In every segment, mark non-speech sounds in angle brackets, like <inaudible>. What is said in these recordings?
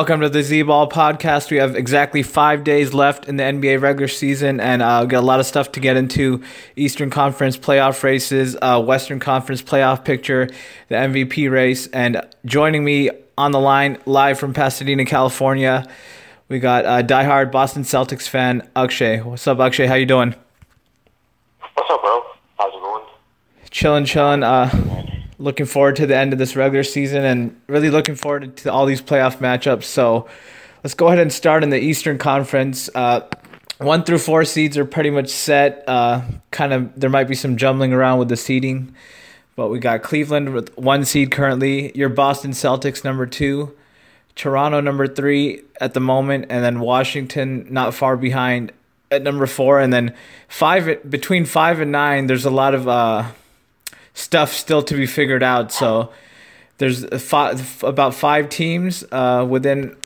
Welcome to the Z Ball podcast. We have exactly five days left in the NBA regular season, and uh, got a lot of stuff to get into: Eastern Conference playoff races, uh, Western Conference playoff picture, the MVP race, and joining me on the line live from Pasadena, California, we got uh, diehard Boston Celtics fan Akshay. What's up, Akshay? How you doing? What's up, bro? How's it going? Chilling, chilling. Uh, looking forward to the end of this regular season and really looking forward to all these playoff matchups. So let's go ahead and start in the Eastern Conference. Uh, one through four seeds are pretty much set. Uh, kind of, there might be some jumbling around with the seeding, but we got Cleveland with one seed currently. Your Boston Celtics number two, Toronto number three at the moment, and then Washington not far behind at number four, and then five between five and nine. There's a lot of uh, stuff still to be figured out. So there's five, about five teams uh, within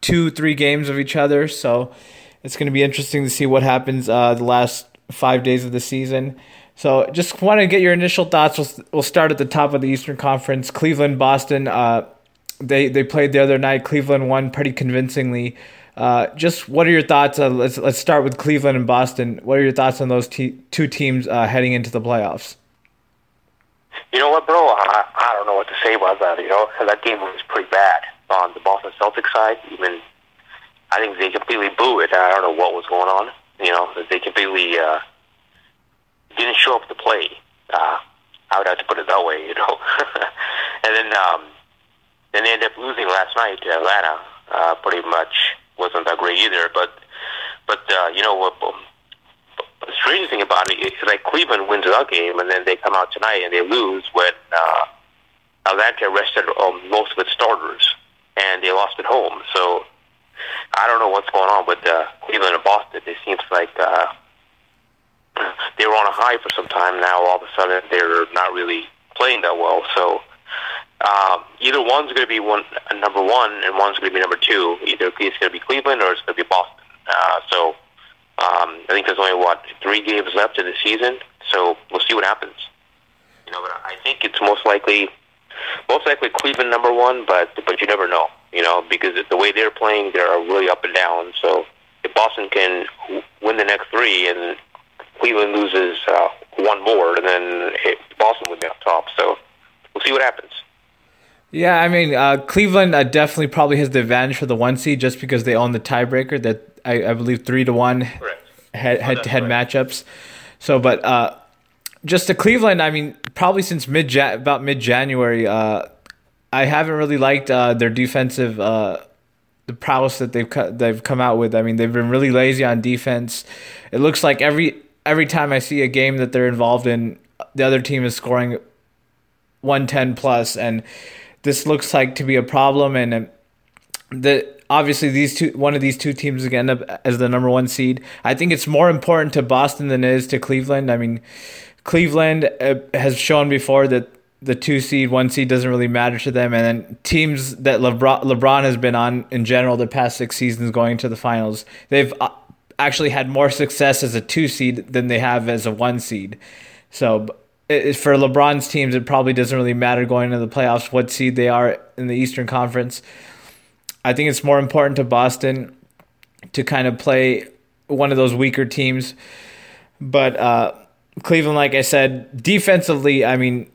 two, three games of each other. So it's going to be interesting to see what happens uh, the last five days of the season. So just want to get your initial thoughts. We'll, we'll start at the top of the Eastern Conference. Cleveland, Boston. Uh, they they played the other night. Cleveland won pretty convincingly. Uh, just what are your thoughts? Uh, let's let's start with Cleveland and Boston. What are your thoughts on those two teams uh, heading into the playoffs? You know what, bro? I, I don't know what to say about that. You know, that game was pretty bad on the Boston Celtics side. Even I think they completely blew it. I don't know what was going on. You know, they completely uh, didn't show up to play. Uh, I would have to put it that way. You know, <laughs> and then um, then they ended up losing last night to Atlanta. Uh, pretty much wasn't that great either. But but uh, you know what? Strange thing about it is like Cleveland wins that game, and then they come out tonight and they lose when uh, Atlanta rested um, most of its starters, and they lost at home. So I don't know what's going on with uh, Cleveland and Boston. It seems like uh, <clears throat> they were on a high for some time. Now all of a sudden they're not really playing that well. So um, either one's going to be one number one, and one's going to be number two. Either it's going to be Cleveland or it's going to be Boston. Uh, so um, I think there's only what three games left in the season, so we'll see what happens. You know, but I think it's most likely, most likely Cleveland number one, but but you never know. You know, because the way they're playing, they're really up and down. So if Boston can win the next three and Cleveland loses uh, one more, then it, Boston would be up top. So we'll see what happens. Yeah, I mean, uh, Cleveland uh, definitely probably has the advantage for the one seed just because they own the tiebreaker that I, I believe three to one head head to head matchups. So, but uh, just to Cleveland, I mean, probably since mid about mid January, uh, I haven't really liked uh, their defensive uh, the prowess that they've they've come out with. I mean, they've been really lazy on defense. It looks like every every time I see a game that they're involved in, the other team is scoring one ten plus, and this looks like to be a problem. And the obviously these two one of these two teams again end up as the number one seed. I think it's more important to Boston than it is to Cleveland. I mean, Cleveland uh, has shown before that the two seed, one seed doesn't really matter to them, and then teams that LeBron, LeBron has been on in general the past six seasons going to the finals, they've uh, actually had more success as a two seed than they have as a one seed. So for LeBron's teams, it probably doesn't really matter going into the playoffs what seed they are in the Eastern Conference. I think it's more important to Boston to kind of play one of those weaker teams. But uh, Cleveland, like I said, defensively, I mean,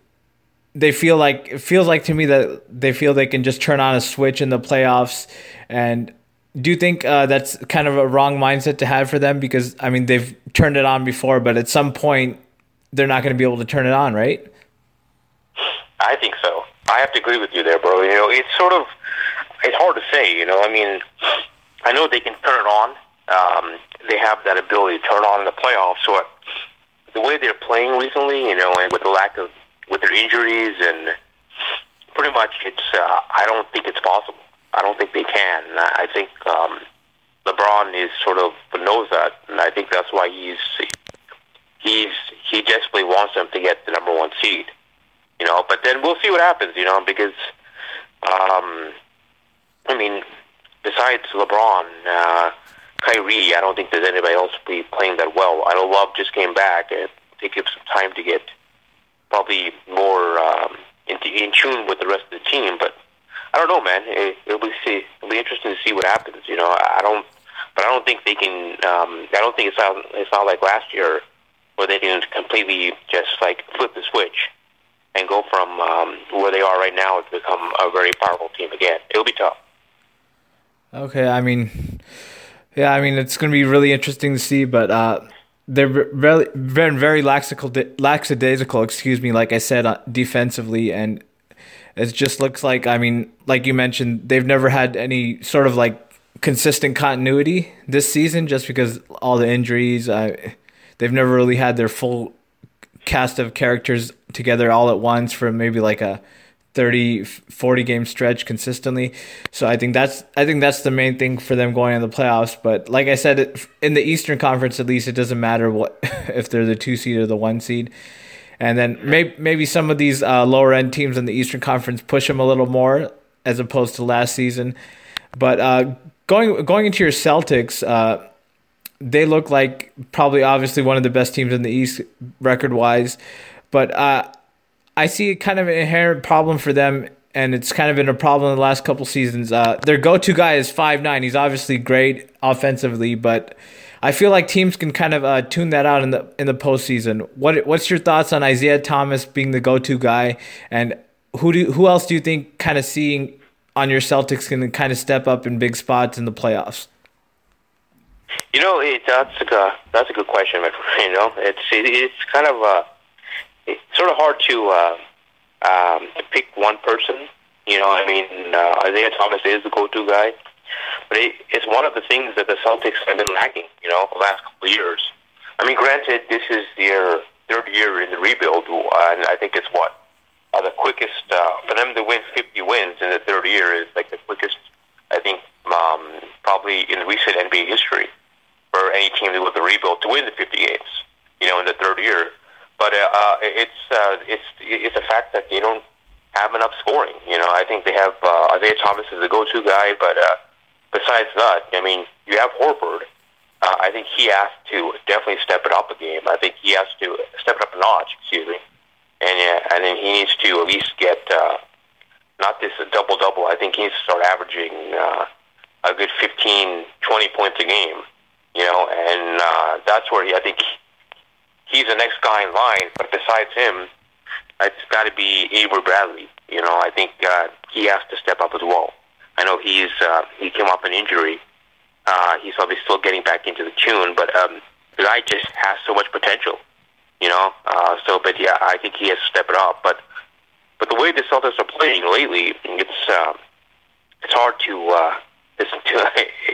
they feel like it feels like to me that they feel they can just turn on a switch in the playoffs. And do you think uh, that's kind of a wrong mindset to have for them? Because I mean, they've turned it on before, but at some point, they're not going to be able to turn it on, right? I think so. I have to agree with you there, bro. You know, it's sort of it's hard to say. You know, I mean, I know they can turn it on. Um, they have that ability to turn on in the playoffs. So the way they're playing recently, you know, and with the lack of with their injuries and pretty much it's uh, I don't think it's possible. I don't think they can. I think um, LeBron is sort of knows that, and I think that's why he's he's he desperately wants them to get the number one seed. You know, but then we'll see what happens. You know, because um, I mean, besides LeBron, uh, Kyrie, I don't think there's anybody else be playing that well. I know Love just came back, and they give some time to get probably more um, in, in tune with the rest of the team. But I don't know, man. It, it'll be see. It'll be interesting to see what happens. You know, I don't, but I don't think they can. Um, I don't think it's not. It's not like last year where they can completely just like flip the switch and go from um, where they are right now to become a very powerful team again. It'll be tough. Okay, I mean, yeah, I mean it's going to be really interesting to see, but uh, they're very, very, very lackadaisical. Excuse me, like I said, uh, defensively, and it just looks like. I mean, like you mentioned, they've never had any sort of like consistent continuity this season, just because all the injuries. Uh, they've never really had their full cast of characters together all at once for maybe like a 30 40 game stretch consistently. So i think that's i think that's the main thing for them going in the playoffs. But like i said in the eastern conference at least it doesn't matter what <laughs> if they're the two seed or the one seed. And then maybe maybe some of these uh, lower end teams in the eastern conference push them a little more as opposed to last season. But uh, going going into your celtics uh, they look like probably obviously one of the best teams in the east record wise but uh, I see kind of an inherent problem for them, and it's kind of been a problem in the last couple seasons. Uh, their go-to guy is five nine. He's obviously great offensively, but I feel like teams can kind of uh, tune that out in the in the postseason. What what's your thoughts on Isaiah Thomas being the go-to guy, and who do who else do you think kind of seeing on your Celtics can kind of step up in big spots in the playoffs? You know, it, that's a that's a good question. You know, it's it, it's kind of a it's sort of hard to uh, um, to pick one person. You know, I mean, uh, Isaiah Thomas is the go-to guy, but it, it's one of the things that the Celtics have been lacking. You know, the last couple of years. I mean, granted, this is their third year in the rebuild, and I think it's what uh, the quickest uh, for them to win 50 wins in the third year is like the quickest. I think um, probably in recent NBA history for any team that was the rebuild to win the 50 games. You know, in the third year. But uh, uh, it's uh, it's it's a fact that they don't have enough scoring. You know, I think they have uh, Isaiah Thomas is the go-to guy, but uh, besides that, I mean, you have Horford. Uh, I think he has to definitely step it up a game. I think he has to step it up a notch. Excuse me, and uh, and then he needs to at least get uh, not this double double. I think he needs to start averaging uh, a good 15, 20 points a game. You know, and uh, that's where he, I think he's the next guy in line. But besides him, it's got to be Avery Bradley. You know, I think uh, he has to step up as well. I know he's uh, he came off an injury. Uh, he's probably still getting back into the tune, but um, the guy just has so much potential. You know, uh, so but yeah, I think he has to step it up. But but the way the Celtics are playing lately, it's uh, it's hard to uh, <laughs> it's to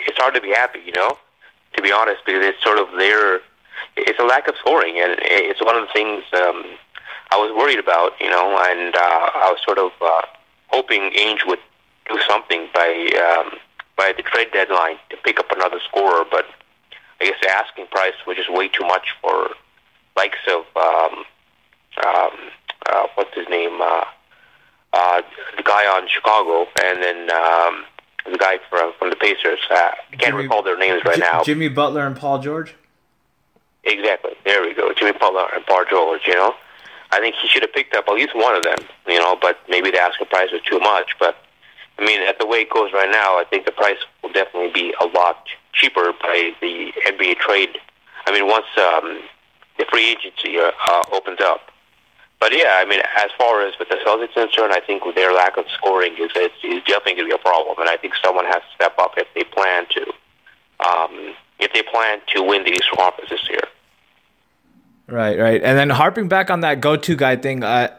it's hard to be happy. You know, to be honest, because it's sort of their it's a lack of scoring, and it's one of the things um, I was worried about, you know, and uh, I was sort of uh, hoping Ainge would do something by um, by the trade deadline to pick up another scorer, but I guess the asking price was just way too much for likes of um, um, uh, what's his name, uh, uh, the guy on Chicago, and then um, the guy from from the Pacers. Uh, I can't Jimmy, recall their names right J- now. Jimmy Butler and Paul George. Exactly. There we go. Jimmy Butler and Paul George, you know. I think he should have picked up at least one of them, you know, but maybe the asking price was too much. But, I mean, at the way it goes right now, I think the price will definitely be a lot cheaper by the NBA trade. I mean, once um, the free agency uh, uh, opens up. But yeah, I mean, as far as with the Celtics concerned, I think their lack of scoring is, is, is definitely going to be a problem, and I think someone has to step up if they plan to. Um, if they plan to win the Eastern Conference this year. Right, right. And then harping back on that go-to guy thing, uh,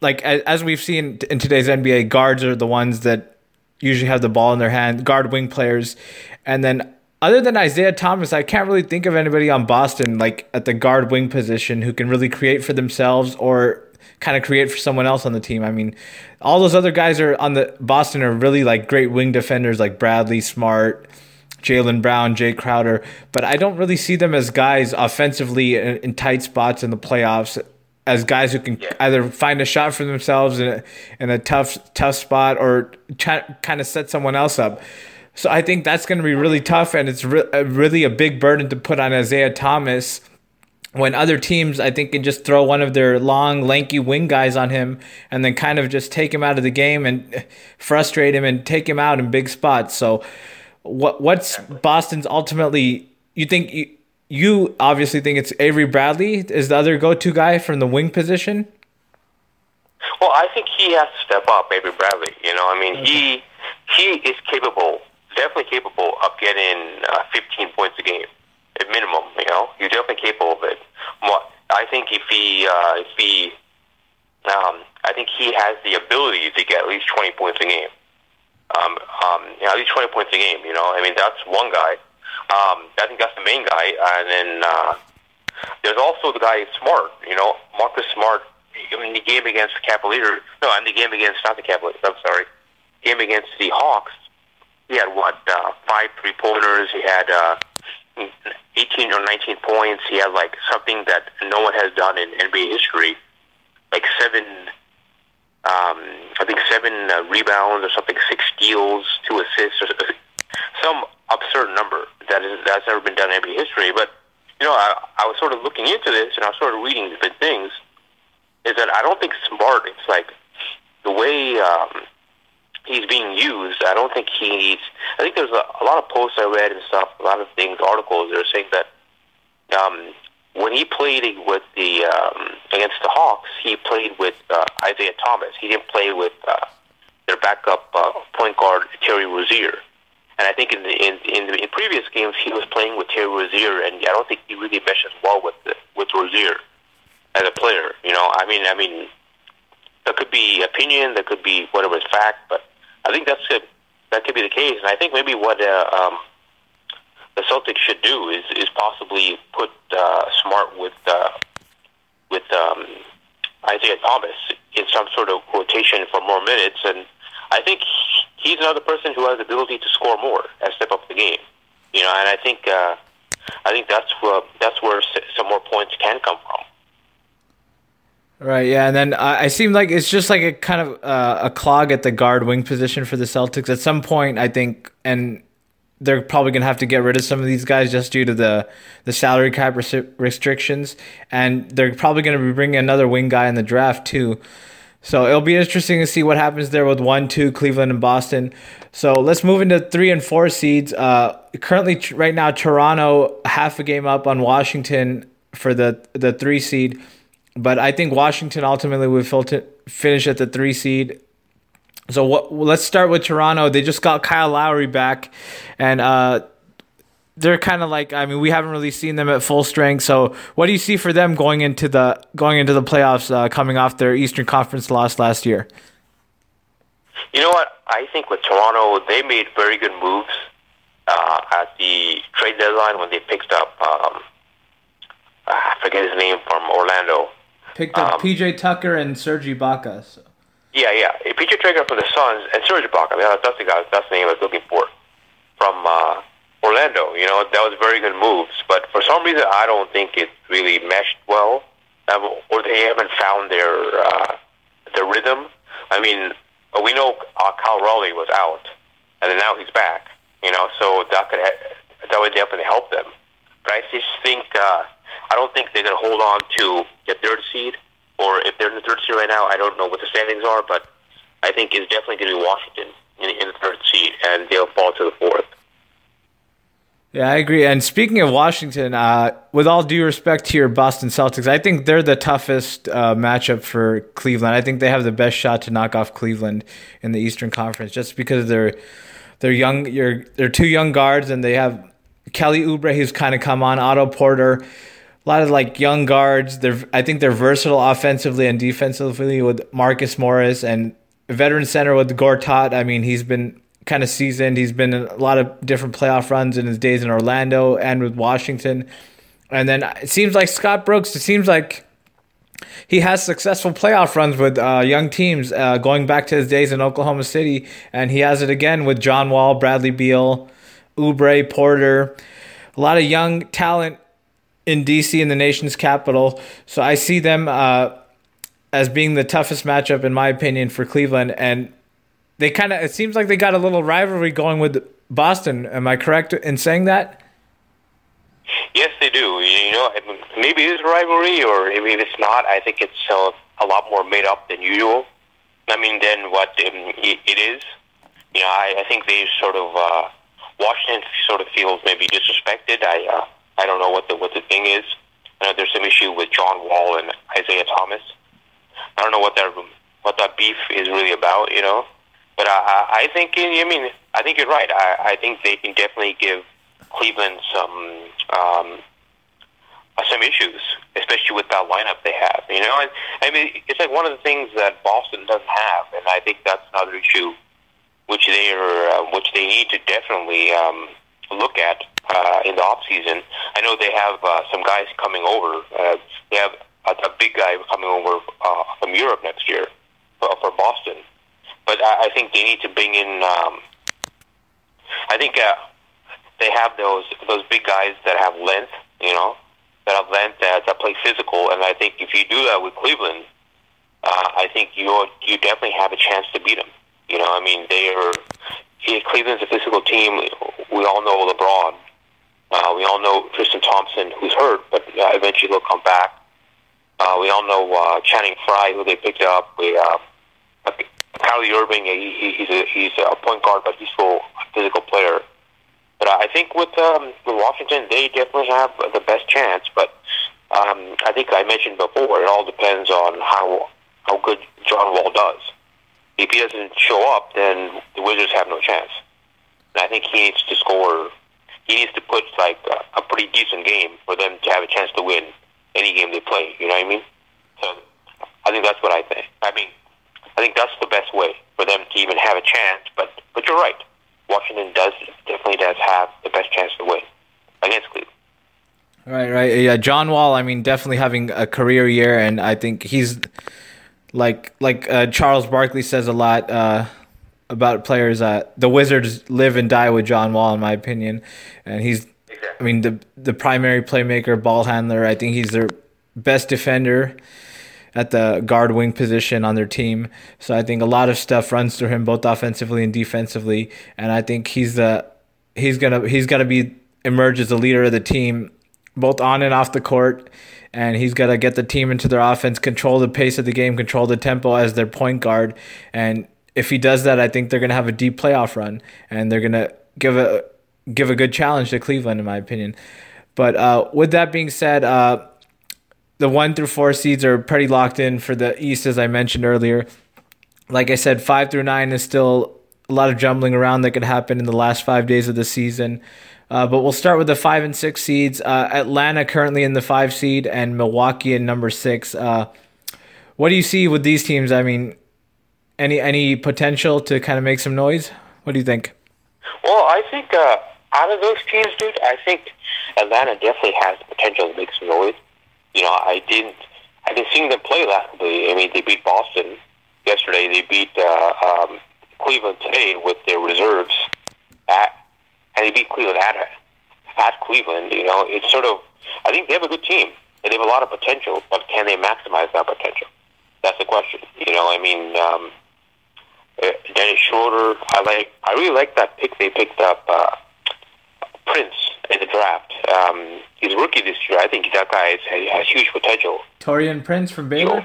like as we've seen in today's NBA, guards are the ones that usually have the ball in their hand, guard wing players, and then other than Isaiah Thomas, I can't really think of anybody on Boston like at the guard wing position who can really create for themselves or kind of create for someone else on the team. I mean, all those other guys are on the Boston are really like great wing defenders like Bradley Smart, Jaylen Brown, Jae Crowder, but I don't really see them as guys offensively in, in tight spots in the playoffs as guys who can either find a shot for themselves in a, in a tough tough spot or try, kind of set someone else up. So I think that's going to be really tough, and it's re- uh, really a big burden to put on Isaiah Thomas when other teams, I think, can just throw one of their long, lanky wing guys on him and then kind of just take him out of the game and frustrate him and take him out in big spots. So, what what's Boston's ultimately? You think you, you obviously think it's Avery Bradley is the other go-to guy from the wing position? Well, I think he has to step up, Avery Bradley. You know, I mean, okay. he he is capable, definitely capable of getting uh, 15 points a game at minimum. You know, he's definitely capable of it. I think if he uh, if he um, I think he has the ability to get at least 20 points a game. Um, um, you know, at least 20 points a game. You know, I mean that's one guy. Um, I think that's the main guy, and then uh, there's also the guy Smart. You know, Marcus Smart. In the game against the Cavaliers, no, in the game against not the Cavaliers. I'm sorry, game against the Hawks. He had what uh, five three pointers. He had uh, 18 or 19 points. He had like something that no one has done in NBA history, like seven, um, I think seven uh, rebounds or something, six steals, two assists, or some absurd number that is that's never been done in NBA history. But you know, I, I was sort of looking into this and I was sort of reading different things. Is that I don't think smart. It's like the way. Um, he's being used. I don't think he needs. I think there's a, a lot of posts I read and stuff, a lot of things, articles that are saying that um, when he played with the um, against the Hawks, he played with uh, Isaiah Thomas. He didn't play with uh, their backup uh, point guard Terry Rozier. And I think in the, in in, the, in previous games he was playing with Terry Rozier, and I don't think he really meshes well with the, with Rozier as a player. You know, I mean, I mean, there could be opinion, there could be whatever is fact, but I think that's it. That could be the case, and I think maybe what uh, um, the Celtics should do is is possibly put uh, Smart with uh, with um, Isaiah Thomas in some sort of rotation for more minutes, and I think he's another person who has the ability to score more and step up the game. You know, and I think uh, I think that's where that's where some more points can come from. Right, yeah, and then uh, I seem like it's just like a kind of uh, a clog at the guard wing position for the Celtics. At some point, I think, and they're probably gonna have to get rid of some of these guys just due to the the salary cap res- restrictions, and they're probably gonna be bringing another wing guy in the draft too. So it'll be interesting to see what happens there with one, two, Cleveland and Boston. So let's move into three and four seeds. Uh, currently, right now, Toronto half a game up on Washington for the the three seed but I think Washington ultimately will finish at the three seed. So what, let's start with Toronto. They just got Kyle Lowry back, and uh, they're kind of like I mean we haven't really seen them at full strength. So what do you see for them going into the going into the playoffs, uh, coming off their Eastern Conference loss last year? You know what? I think with Toronto, they made very good moves uh, at the trade deadline when they picked up. Um, I forget his name from Orlando. Picked up um, PJ Tucker and Serge Ibaka. So. Yeah, yeah. PJ Tucker for the Suns and Serge Ibaka. I mean, that's the guy. That's the name I was looking for from uh, Orlando. You know, that was very good moves. But for some reason, I don't think it really meshed well, um, or they haven't found their uh, their rhythm. I mean, we know uh, Kyle Lowry was out, and then now he's back. You know, so that could ha- that would definitely help them. But I just think. Uh, I don't think they're going to hold on to the third seed, or if they're in the third seed right now, I don't know what the standings are, but I think it's definitely going to be Washington in, in the third seed, and they'll fall to the fourth. Yeah, I agree. And speaking of Washington, uh, with all due respect to your Boston Celtics, I think they're the toughest uh, matchup for Cleveland. I think they have the best shot to knock off Cleveland in the Eastern Conference, just because they're they're young. You're they're two young guards, and they have Kelly Oubre, who's kind of come on, Otto Porter a lot of like young guards. They're I think they're versatile offensively and defensively with Marcus Morris and veteran center with Gortat. I mean, he's been kind of seasoned. He's been in a lot of different playoff runs in his days in Orlando and with Washington. And then it seems like Scott Brooks, it seems like he has successful playoff runs with uh, young teams uh, going back to his days in Oklahoma City. And he has it again with John Wall, Bradley Beal, Oubre, Porter, a lot of young talent in DC in the nation's capital. So I see them uh, as being the toughest matchup, in my opinion, for Cleveland. And they kind of, it seems like they got a little rivalry going with Boston. Am I correct in saying that? Yes, they do. You know, maybe it is rivalry, or maybe it's not. I think it's uh, a lot more made up than usual. I mean, than what um, it is. You know, I, I think they sort of uh, Washington sort of feels maybe disrespected. I uh, I don't know what the what the thing is. I know there's some issue with John Wall and Isaiah Thomas. I don't know what that what that beef is really about. You know, but I I think I mean I think you're right. I I think they can definitely give Cleveland some um, uh, some issues, especially with that lineup they have. You know, and I mean, it's like one of the things that Boston doesn't have, and I think that's another issue which they are, uh, which they need to definitely um, look at uh, in the off season. I know they have uh, some guys coming over. Uh, they have a, a big guy coming over uh, from Europe next year for, for Boston, but I, I think they need to bring in. Um, I think uh, they have those those big guys that have length, you know, that have length that, that play physical, and I think if you do that with Cleveland, uh, I think you you definitely have a chance to beat them. You know, I mean, they are. Cleveland's a physical team. We all know LeBron. Uh, we all know Tristan Thompson, who's hurt, but uh, eventually he'll come back. Uh, we all know uh, Channing Frye, who they picked up. We uh, Kyrie Irving. He, he's a he's a point guard, but he's still a physical player. But I think with um, with Washington, they definitely have the best chance. But um, I think I mentioned before, it all depends on how how good John Wall does. If he doesn't show up, then the Wizards have no chance. And I think he needs to score. He needs to put like a, a pretty decent game for them to have a chance to win any game they play. You know what I mean? So I think that's what I think. I mean, I think that's the best way for them to even have a chance. But but you're right. Washington does definitely does have the best chance to win against Cleveland. Right, right. Yeah, John Wall. I mean, definitely having a career year, and I think he's like like uh, Charles Barkley says a lot uh, about players. Uh, the Wizards live and die with John Wall, in my opinion, and he's. I mean, the the primary playmaker, ball handler. I think he's their best defender at the guard wing position on their team. So I think a lot of stuff runs through him both offensively and defensively, and I think he's the he's gonna he's gonna be emerge as the leader of the team, both on and off the court. And he's got to get the team into their offense, control the pace of the game, control the tempo as their point guard. And if he does that, I think they're going to have a deep playoff run, and they're going to give a give a good challenge to Cleveland, in my opinion. But uh, with that being said, uh, the one through four seeds are pretty locked in for the East, as I mentioned earlier. Like I said, five through nine is still a lot of jumbling around that could happen in the last five days of the season. Uh, but we'll start with the five and six seeds. Uh, Atlanta currently in the five seed, and Milwaukee in number six. Uh, what do you see with these teams? I mean, any any potential to kind of make some noise? What do you think? Well, I think uh, out of those teams, dude, I think Atlanta definitely has the potential to make some noise you know, I didn't. I've been seeing them play last week. I mean, they beat Boston yesterday. They beat uh, um, Cleveland today with their reserves at, and they beat Cleveland at at Cleveland. You know, it's sort of. I think they have a good team and they have a lot of potential, but can they maximize that potential? That's the question. You know, I mean, um, uh, Dennis Schroeder. I like. I really like that pick they picked up. Uh, Prince in the draft. Um, he's a rookie this year. I think that guy has, has huge potential. Taurean Prince from Baylor,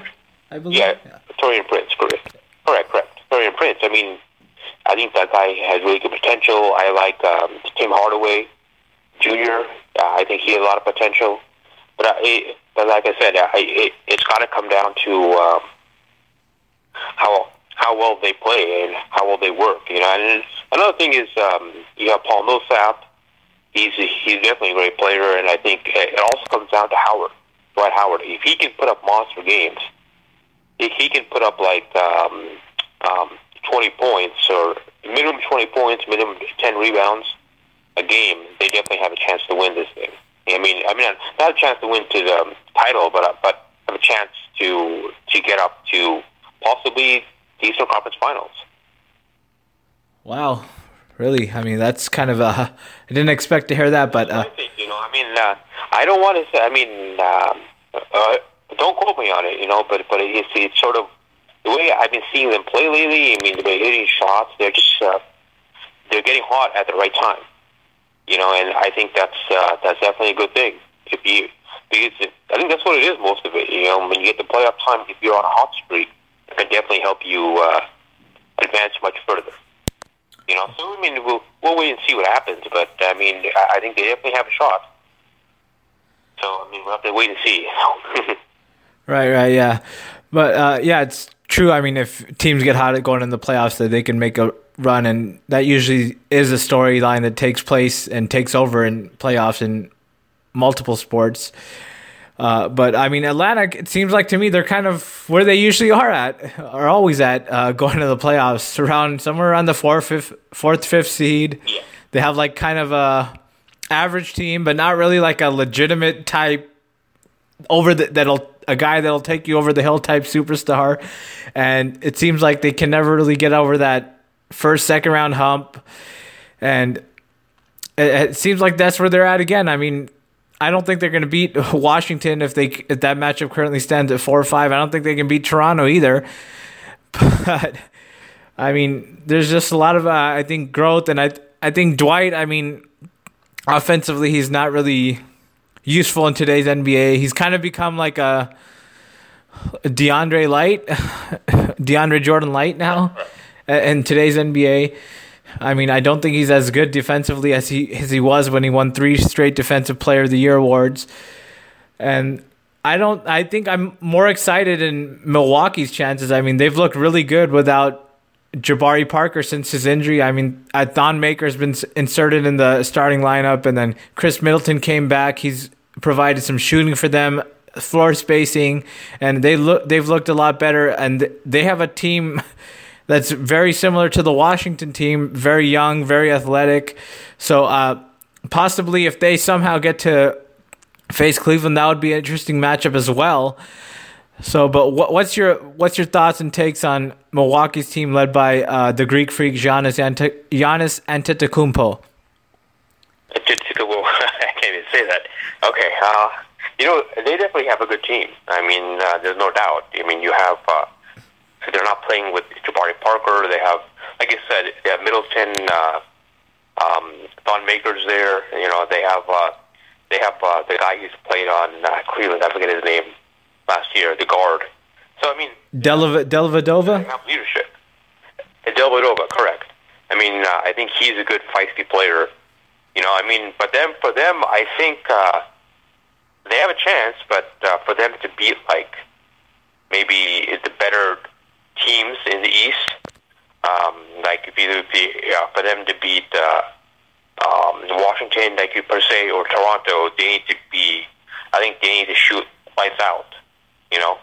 I believe. Yeah, yeah. Taurean Prince, correct. Correct, correct. Taurean Prince. I mean, I think that guy has really good potential. I like um, Tim Hardaway Jr. Uh, I think he has a lot of potential. But, uh, it, but like I said, uh, it, it's got to come down to um, how how well they play and how well they work. You know, and another thing is um, you have Paul Millsap he's he's definitely a great player, and I think it also comes down to Howard, Dwight Howard. If he can put up monster games, if he can put up like um, um, 20 points or minimum 20 points, minimum 10 rebounds a game, they definitely have a chance to win this thing. I mean, I mean, not a chance to win to the title, but but have a chance to to get up to possibly Eastern Conference Finals. Wow, really? I mean, that's kind of uh, I didn't expect to hear that, but uh, I think you know, I mean, uh, I don't want to say. I mean, uh, uh, don't quote me on it, you know, but but it's it's sort of the way I've been seeing them play lately. I mean, the way hitting shots, they're just uh, they're getting hot at the right time, you know, and I think that's uh, that's definitely a good thing. If you because I think that's what it is most of it. You know, when you get the playoff time, if you're on a hot streak, can definitely help you uh, advance much further. You know, so I mean, we'll we'll wait and see what happens. But I mean, I think they definitely have a shot. So I mean, we'll have to wait and see. <laughs> right, right, yeah, but uh, yeah, it's true. I mean, if teams get hot at going in the playoffs, that they can make a run, and that usually is a storyline that takes place and takes over in playoffs in multiple sports. Uh, but I mean, Atlanta, It seems like to me they're kind of where they usually are at, are always at uh, going to the playoffs, around somewhere around the fourth, fifth, fourth, fifth seed. Yeah. They have like kind of a average team, but not really like a legitimate type over the, that'll a guy that'll take you over the hill type superstar. And it seems like they can never really get over that first, second round hump. And it, it seems like that's where they're at again. I mean, I don't think they're going to beat <laughs> Washington if they if that matchup currently stands at four or five. I don't think they can beat Toronto either. <laughs> But I mean, there's just a lot of uh, I think growth, and I I think Dwight. I mean, offensively, he's not really useful in today's NBA. He's kind of become like a DeAndre Light, <laughs> DeAndre Jordan Light now in today's NBA. I mean, I don't think he's as good defensively as he as he was when he won three straight Defensive Player of the Year awards. And I don't. I think I'm more excited in Milwaukee's chances. I mean, they've looked really good without Jabari Parker since his injury. I mean, Thon Maker's been inserted in the starting lineup, and then Khris Middleton came back. He's provided some shooting for them, floor spacing, and they look. They've looked a lot better, and they have a team <laughs> that's very similar to the Washington team, very young, very athletic. So uh, possibly if they somehow get to face Cleveland, that would be an interesting matchup as well. So, but what, what's your what's your thoughts and takes on Milwaukee's team led by uh, the Greek freak Giannis Ante- Giannis Antetokounmpo? <laughs> I can't even say that. Okay, uh, you know they definitely have a good team. I mean, uh, there's no doubt. I mean, you have they're not playing with Jabari Parker. They have, like I said, they have Middleton, uh, um, Thon Maker's there. You know, they have uh, they have uh, the guy who's played on uh, Cleveland. I forget his name last year, the guard. So I mean, Delva, have leadership. Dellavedova, correct. I mean, uh, I think he's a good feisty player. You know, I mean, but them for them, I think uh, they have a chance. But uh, for them to beat like maybe the better teams in the East. Um, like if either be, yeah, for them to beat uh, um, Washington, like per se, or Toronto, they need to be. I think they need to shoot lights out. You know,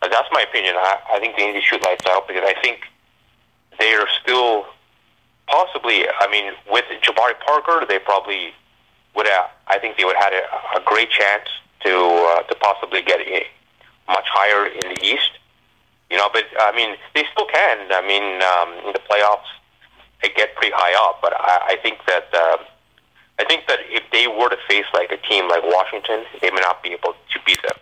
that's my opinion. I, I think they need to shoot lights out because I think they are still possibly. I mean, with Jabari Parker, they probably would have. I think they would have had a, a great chance to uh, to possibly get a, much higher in the East. You know, but I mean, they still can. I mean, um, in the playoffs, they get pretty high up. But I, I think that uh, I think that if they were to face like a team like Washington, they may not be able to beat them.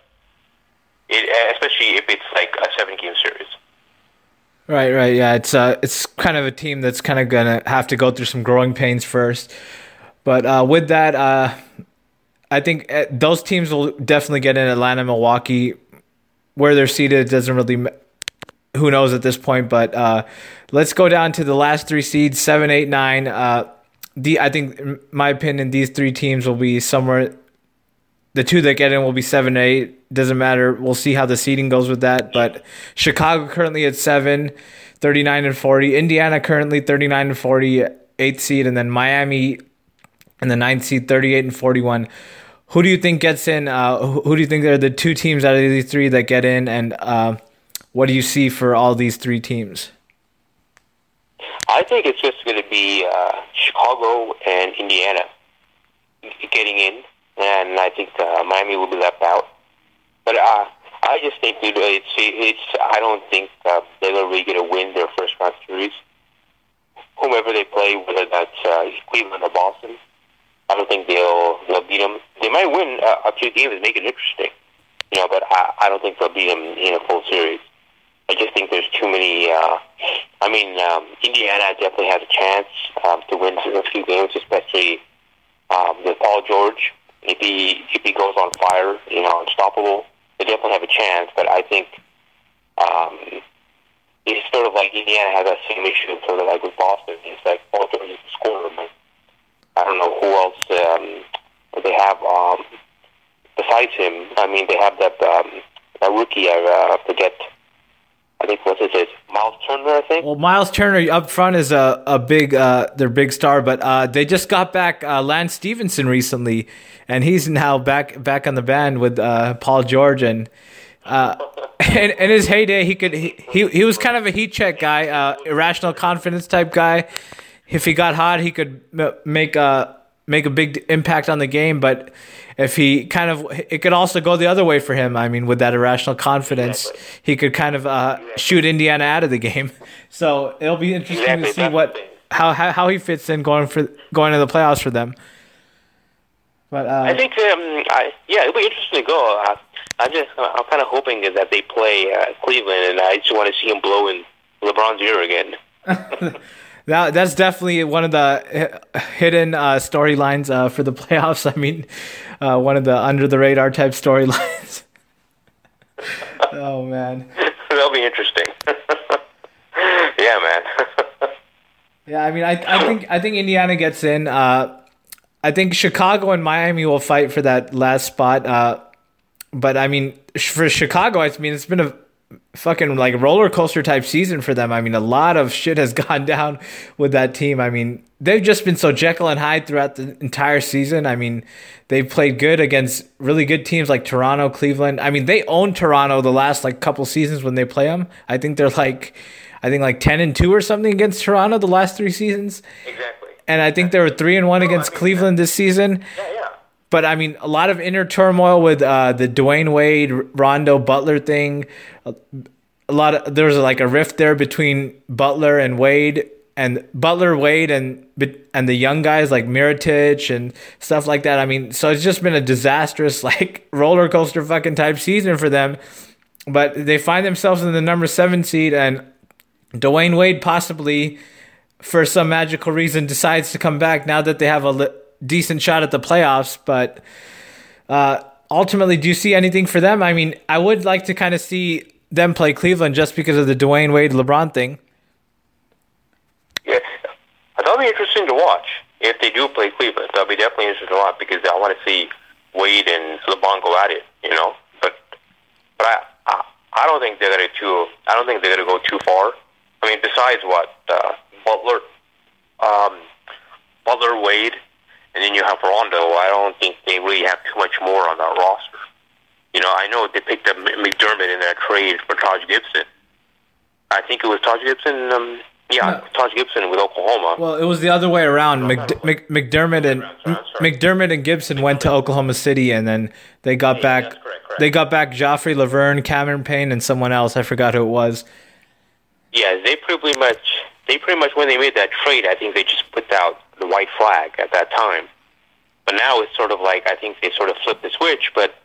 It, especially if it's like a seven-game series. Right, right, yeah. It's uh, it's kind of a team that's kind of gonna have to go through some growing pains first. But uh, with that, uh, I think uh, those teams will definitely get in Atlanta, Milwaukee, where they're seated doesn't really who knows at this point. But uh, let's go down to the last three seeds: seven, eight, nine. Uh, the I think, in my opinion, these three teams will be somewhere. The two that get in will be seven, eight. Doesn't matter. We'll see how the seeding goes with that. But Chicago currently at seven, 39 and 40. Indiana currently 39 and 40, eighth seed, and then Miami and the ninth seed, 38 and 41. Who do you think gets in? Uh, who do you think are the two teams out of these three that get in? And uh, what do you see for all these three teams? I think it's just going to be uh, Chicago and Indiana getting in, and I think uh, Miami will be left out. But uh, I just think it's, it's. I don't think uh, they're really going to win their first round series. Whomever they play, whether that's uh, Cleveland or Boston, I don't think they'll they'll beat them. They might win uh, a few games and make it interesting, you know. But I, I don't think they'll beat them in a full series. I just think there's too many. Uh, I mean, um, Indiana definitely has a chance um, to win a few games, especially um, with Paul George. If he if he goes on fire, you know, unstoppable, they definitely have a chance. But I think um, it's sort of like Indiana has that same issue, sort of like with Boston. It's like Paul George is the scorer, but I don't know who else um, they have um, besides him. I mean, they have that um, that rookie. I uh, forget I think what's his name? Miles Turner, I think. Well, Miles Turner up front is a, a big uh, their big star, but uh, they just got back uh, Lance Stephenson recently, and he's now back back on the band with uh, Paul George and. Uh, <laughs> in, his heyday, he could he, he, he was kind of a heat check guy, uh, irrational confidence type guy. If he got hot, he could make a make a big impact on the game. But if he kind of, it could also go the other way for him. I mean, with that irrational confidence, exactly. he could kind of uh, exactly. shoot Indiana out of the game. <laughs> So it'll be interesting exactly. to see what how, how how he fits in going for going to the playoffs for them. But uh, I think, um, I, yeah, it'll be interesting to go. Uh, I just, I'm kind of hoping that they play uh, Cleveland, and I just want to see him blow in LeBron's ear again. <laughs> <laughs> that that's definitely one of the hidden uh, storylines uh, for the <laughs> playoffs. I mean, uh, one of the under the radar type storylines. <laughs> oh man, <laughs> that'll be interesting. yeah, man. yeah, I mean, I I think I think Indiana gets in. Uh, I think Chicago and Miami will fight for that last spot. Uh, but I mean, for Chicago, I mean, it's been a fucking like roller coaster type season for them. I mean, a lot of shit has <laughs> gone down with that team. I mean, they've just been so Jekyll and Hyde throughout the entire season. I mean, they've played good against really good teams like Toronto, Cleveland. I mean, they own Toronto the last like couple seasons when they play them. I think they're like, I think like ten and two or something against Toronto the last three seasons. Exactly. And I think they were three and one no, against I mean, Cleveland this season. Yeah, yeah. But I mean, a lot of inner turmoil with uh, the Dwyane Wade, Rondo, Butler thing. A, lot of there's like a rift there between Butler and Wade, and Butler, Wade, and and the young guys like Mirotic and stuff like that. I mean, so it's just been a disastrous <laughs> like roller coaster fucking type season for them. But they find themselves in the number seven seed, and Dwyane Wade possibly, for some magical reason, decides to come back now that they have a li- decent shot at the playoffs, but uh, ultimately, do you see anything for them? I mean, I would like to kind of see them play Cleveland just because of the Dwyane Wade LeBron thing. Yeah, that'll be interesting to watch if they do play Cleveland. That'll be definitely interesting to watch because I want to see Wade and LeBron go at it. You know, but but I I, I don't think they're gonna too. I don't think they're gonna go too far. I mean, besides what uh, Butler, um, Butler, Wade, and then you have Rondo. I don't think they really have too much more on that roster. You know, I know they picked up McDermott in that trade for Taj Gibson. I think it was Taj Gibson. Um, yeah, no. Taj Gibson with Oklahoma. Well, it was the other way around. Mc, Mc, McDermott and McDermott and Gibson went to Oklahoma City, and then they got yeah, back. Correct, correct. They got back Joffrey Lauvergne, Cameron Payne, and someone else. I forgot who it was. Yeah, they pretty much. They pretty much when they made that trade, I think they just put out the white flag at that time. But now it's sort of like I think they sort of flipped the switch. But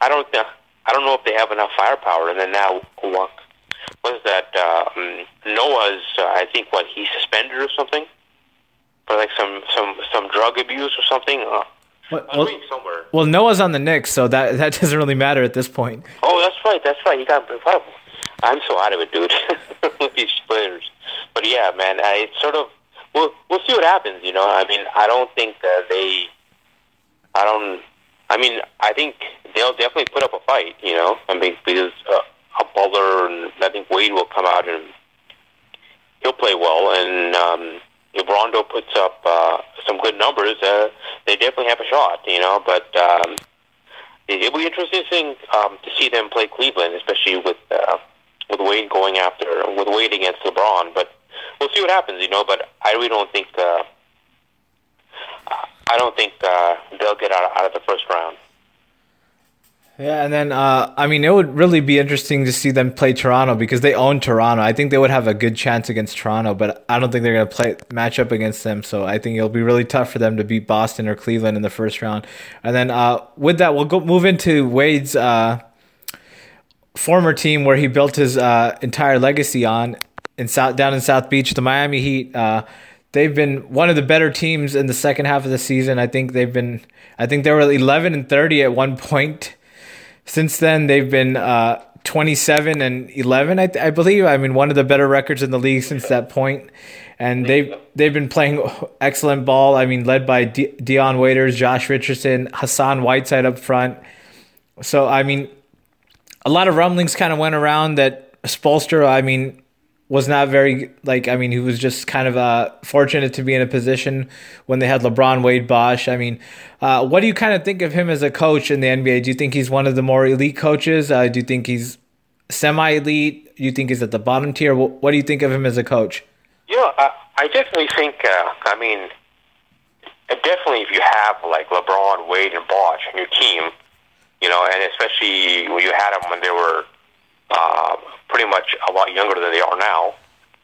I don't know. I don't know if they have enough firepower. And then now, what was that? Um, Noah's. Uh, I think what he's suspended or something for like some some some drug abuse or something. Uh, well, well, well, Noah's on the Knicks, so that <laughs> that doesn't really matter at this point. Oh, that's right. That's right. He got. I'm so out of it, dude. <laughs> with these players. But yeah, man, I, it's sort of we'll we'll see what happens. You know, I mean, I don't think that they. I don't. I mean, I think they'll definitely put up a fight. You know, I mean, because uh, a Butler and I think Wade will come out and he'll play well. And um, if Rondo puts up uh, some good numbers, uh, they definitely have a shot. You know, but um, it, it'll be interesting um, to see them play Cleveland, especially with uh, with Wade going after with Wade against LeBron. But we'll see what happens, you know. But I really don't think uh, I don't think uh, they'll get out, out of the first round. Yeah, and then uh, I mean, it would really be interesting to see them play Toronto because they own Toronto. I think they would have a good chance against Toronto, but I don't think they're going to play match up against them. So I think it'll be really tough for them to beat Boston or Cleveland in the first round. And then uh, with that, we'll go move into Wade's uh, former team where he built his uh, entire legacy on in South down in South Beach, the Miami Heat. Uh, they've been one of the better teams in the second half of the season. I think they've been. I think they were 11 and 30 at one point since then, they've been uh, 27 and 11, I, I, believe. I mean, one of the better records in the league since that point. And they've they've been playing excellent ball. I mean, led by Dion Waiters, Josh Richardson, Hassan Whiteside up front. So I mean, a lot of rumblings kind of went around that Spoelstra. I mean, was not very like I mean he was just kind of uh, fortunate to be in a position when they had LeBron, Wade, Bosh. I mean, uh, what do you kind of think of him as a coach in the NBA? Do you think he's one of the more elite coaches? Uh, do you think he's semi elite? Do you think he's at the bottom tier? What, what, do you think of him as a coach? Know, I, I definitely think. Uh, I mean, definitely if you have like LeBron, Wade, and Bosh on your team, you know, and especially when you had them when they were uh, pretty much a lot younger than they are now.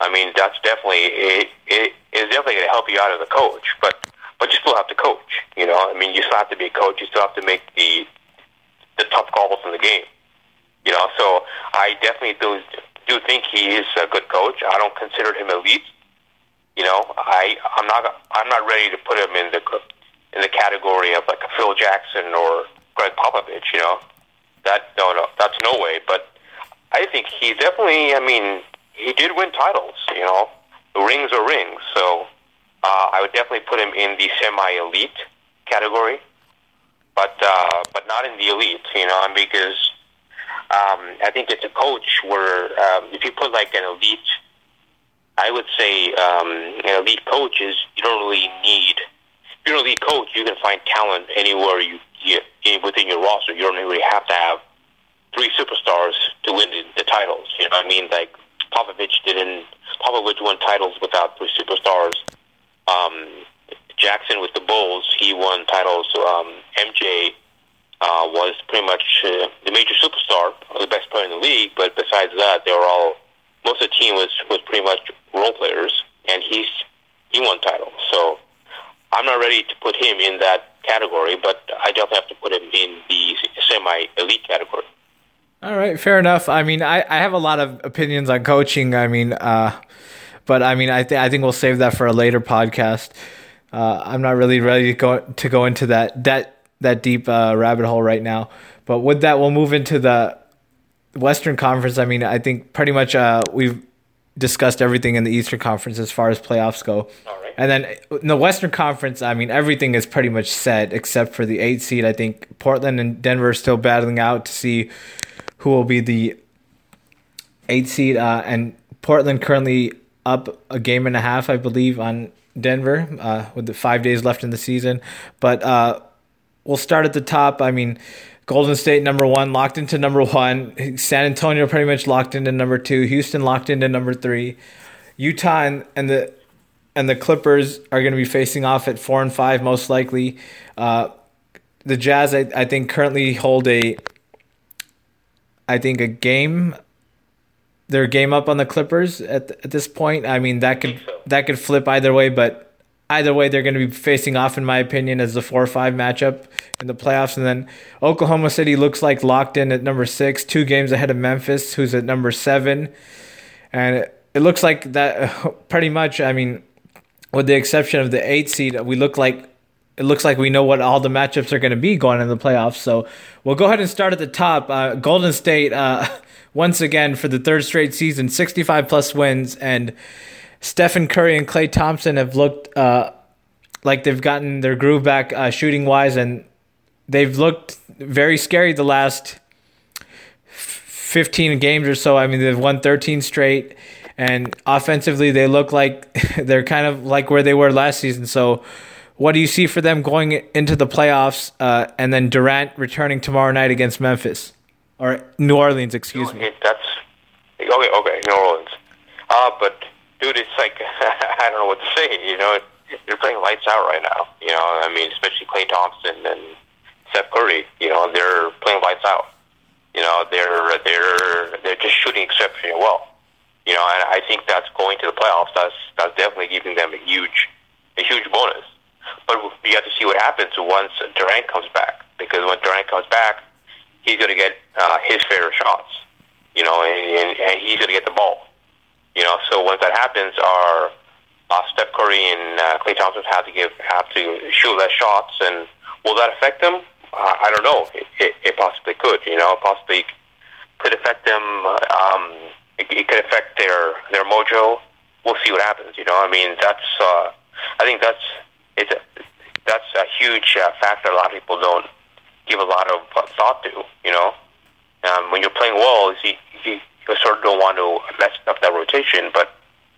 I mean, that's definitely it. It is definitely going to help you out as a coach, but but you still have to coach. You know, I mean, you still have to be a coach. You still have to make the the tough calls in the game. You know, so I definitely do do think he is a good coach. I don't consider him elite. You know, I I'm not I'm not ready to put him in the in the category of like a Phil Jackson or Gregg Popovich. You know, that no no that's no way. But I think he definitely. I mean, he did win titles. You know, rings are rings. So uh, I would definitely put him in the semi-elite category, but uh, but not in the elite. You know, because um, I think it's a coach where um, if you put like an elite, I would say um, an elite coach is you don't really need. If you're an elite coach, you can find talent anywhere you, you within your roster. You don't really have to have three superstars to win the, the titles. You know what I mean? Like Popovich didn't. Popovich won titles without three superstars. Um, Jackson with the Bulls, he won titles. Um, MJ uh, was pretty much uh, the major superstar, the best player in the league. But besides that, they were all most of the team was was pretty much role players, and he's he won titles. So I'm not ready to put him in that category, but I definitely have to put him in the semi elite category. All right, fair enough. I mean, I, I have a lot of opinions on coaching. I mean, uh, but I mean, I think I think we'll save that for a later podcast. Uh, I'm not really ready to go to go into that that that deep uh, rabbit hole right now. But with that, we'll move into the Western Conference. I mean, I think pretty much uh, we've discussed everything in the Eastern Conference as far as playoffs go. All right. And then in the Western Conference, I mean, everything is pretty much set except for the eight seed. I think Portland and Denver are still battling out to see who will be the eight seed. Uh, and Portland currently up a game and a half, I believe, on Denver uh, with the five days left in the season. But uh, we'll start at the top. I mean, Golden State number one, locked into number one. San Antonio pretty much locked into number two. Houston locked into number three. Utah and, and the and the Clippers are going to be facing off at four and five most likely. Uh, the Jazz, I, I think, currently hold a I think a game their game up on the Clippers at at this point. I mean that could so. that could flip either way, but either way they're going to be facing off in my opinion as the 4-5 matchup in the playoffs and then Oklahoma City looks like locked in at number 6, two games ahead of Memphis who's at number 7. And it, it looks like that <laughs> pretty much, I mean with the exception of the 8 seed, we look like it looks like we know what all the matchups are going to be going in the playoffs. So we'll go ahead and start at the top. Uh, Golden State, uh, <laughs> once again, for the third straight season, 65 plus wins. And Stephen Curry and Klay Thompson have looked uh, like they've gotten their groove back uh, shooting wise. And they've looked very scary the last 15 games or so. I mean, they've won 13 straight. And offensively, they look like <laughs> they're kind of like where they were last season. So, what do you see for them going into the playoffs, uh, and then Durant returning tomorrow night against Memphis or New Orleans? Excuse me. That's okay. Okay, New Orleans. Uh, but dude, it's like <laughs> I don't know what to say. You know, they're playing lights out right now. You know, I mean, especially Klay Thompson and Steph Curry. You know, they're playing lights out. You know, they're they're they're just shooting exceptionally well. You know, and I think that's going to the playoffs. That's that's definitely giving them a huge a huge bonus. But you have to see what happens once Durant comes back, because when Durant comes back, he's going to get uh, his fair shots. You know, and, and, and he's going to get the ball. You know, so once that happens, our uh, Steph Curry and uh, Klay Thompson have to give have to shoot less shots, and will that affect them? Uh, I don't know. It, it, it possibly could. You know, possibly could affect them. Um, it, it could affect their their mojo. We'll see what happens. You know, I mean, that's. Uh, I think that's it's a, that's a huge uh, factor. A lot of people don't give a lot of thought to. You know, um, when you're playing well, you, you, sort of don't want to mess up that rotation, but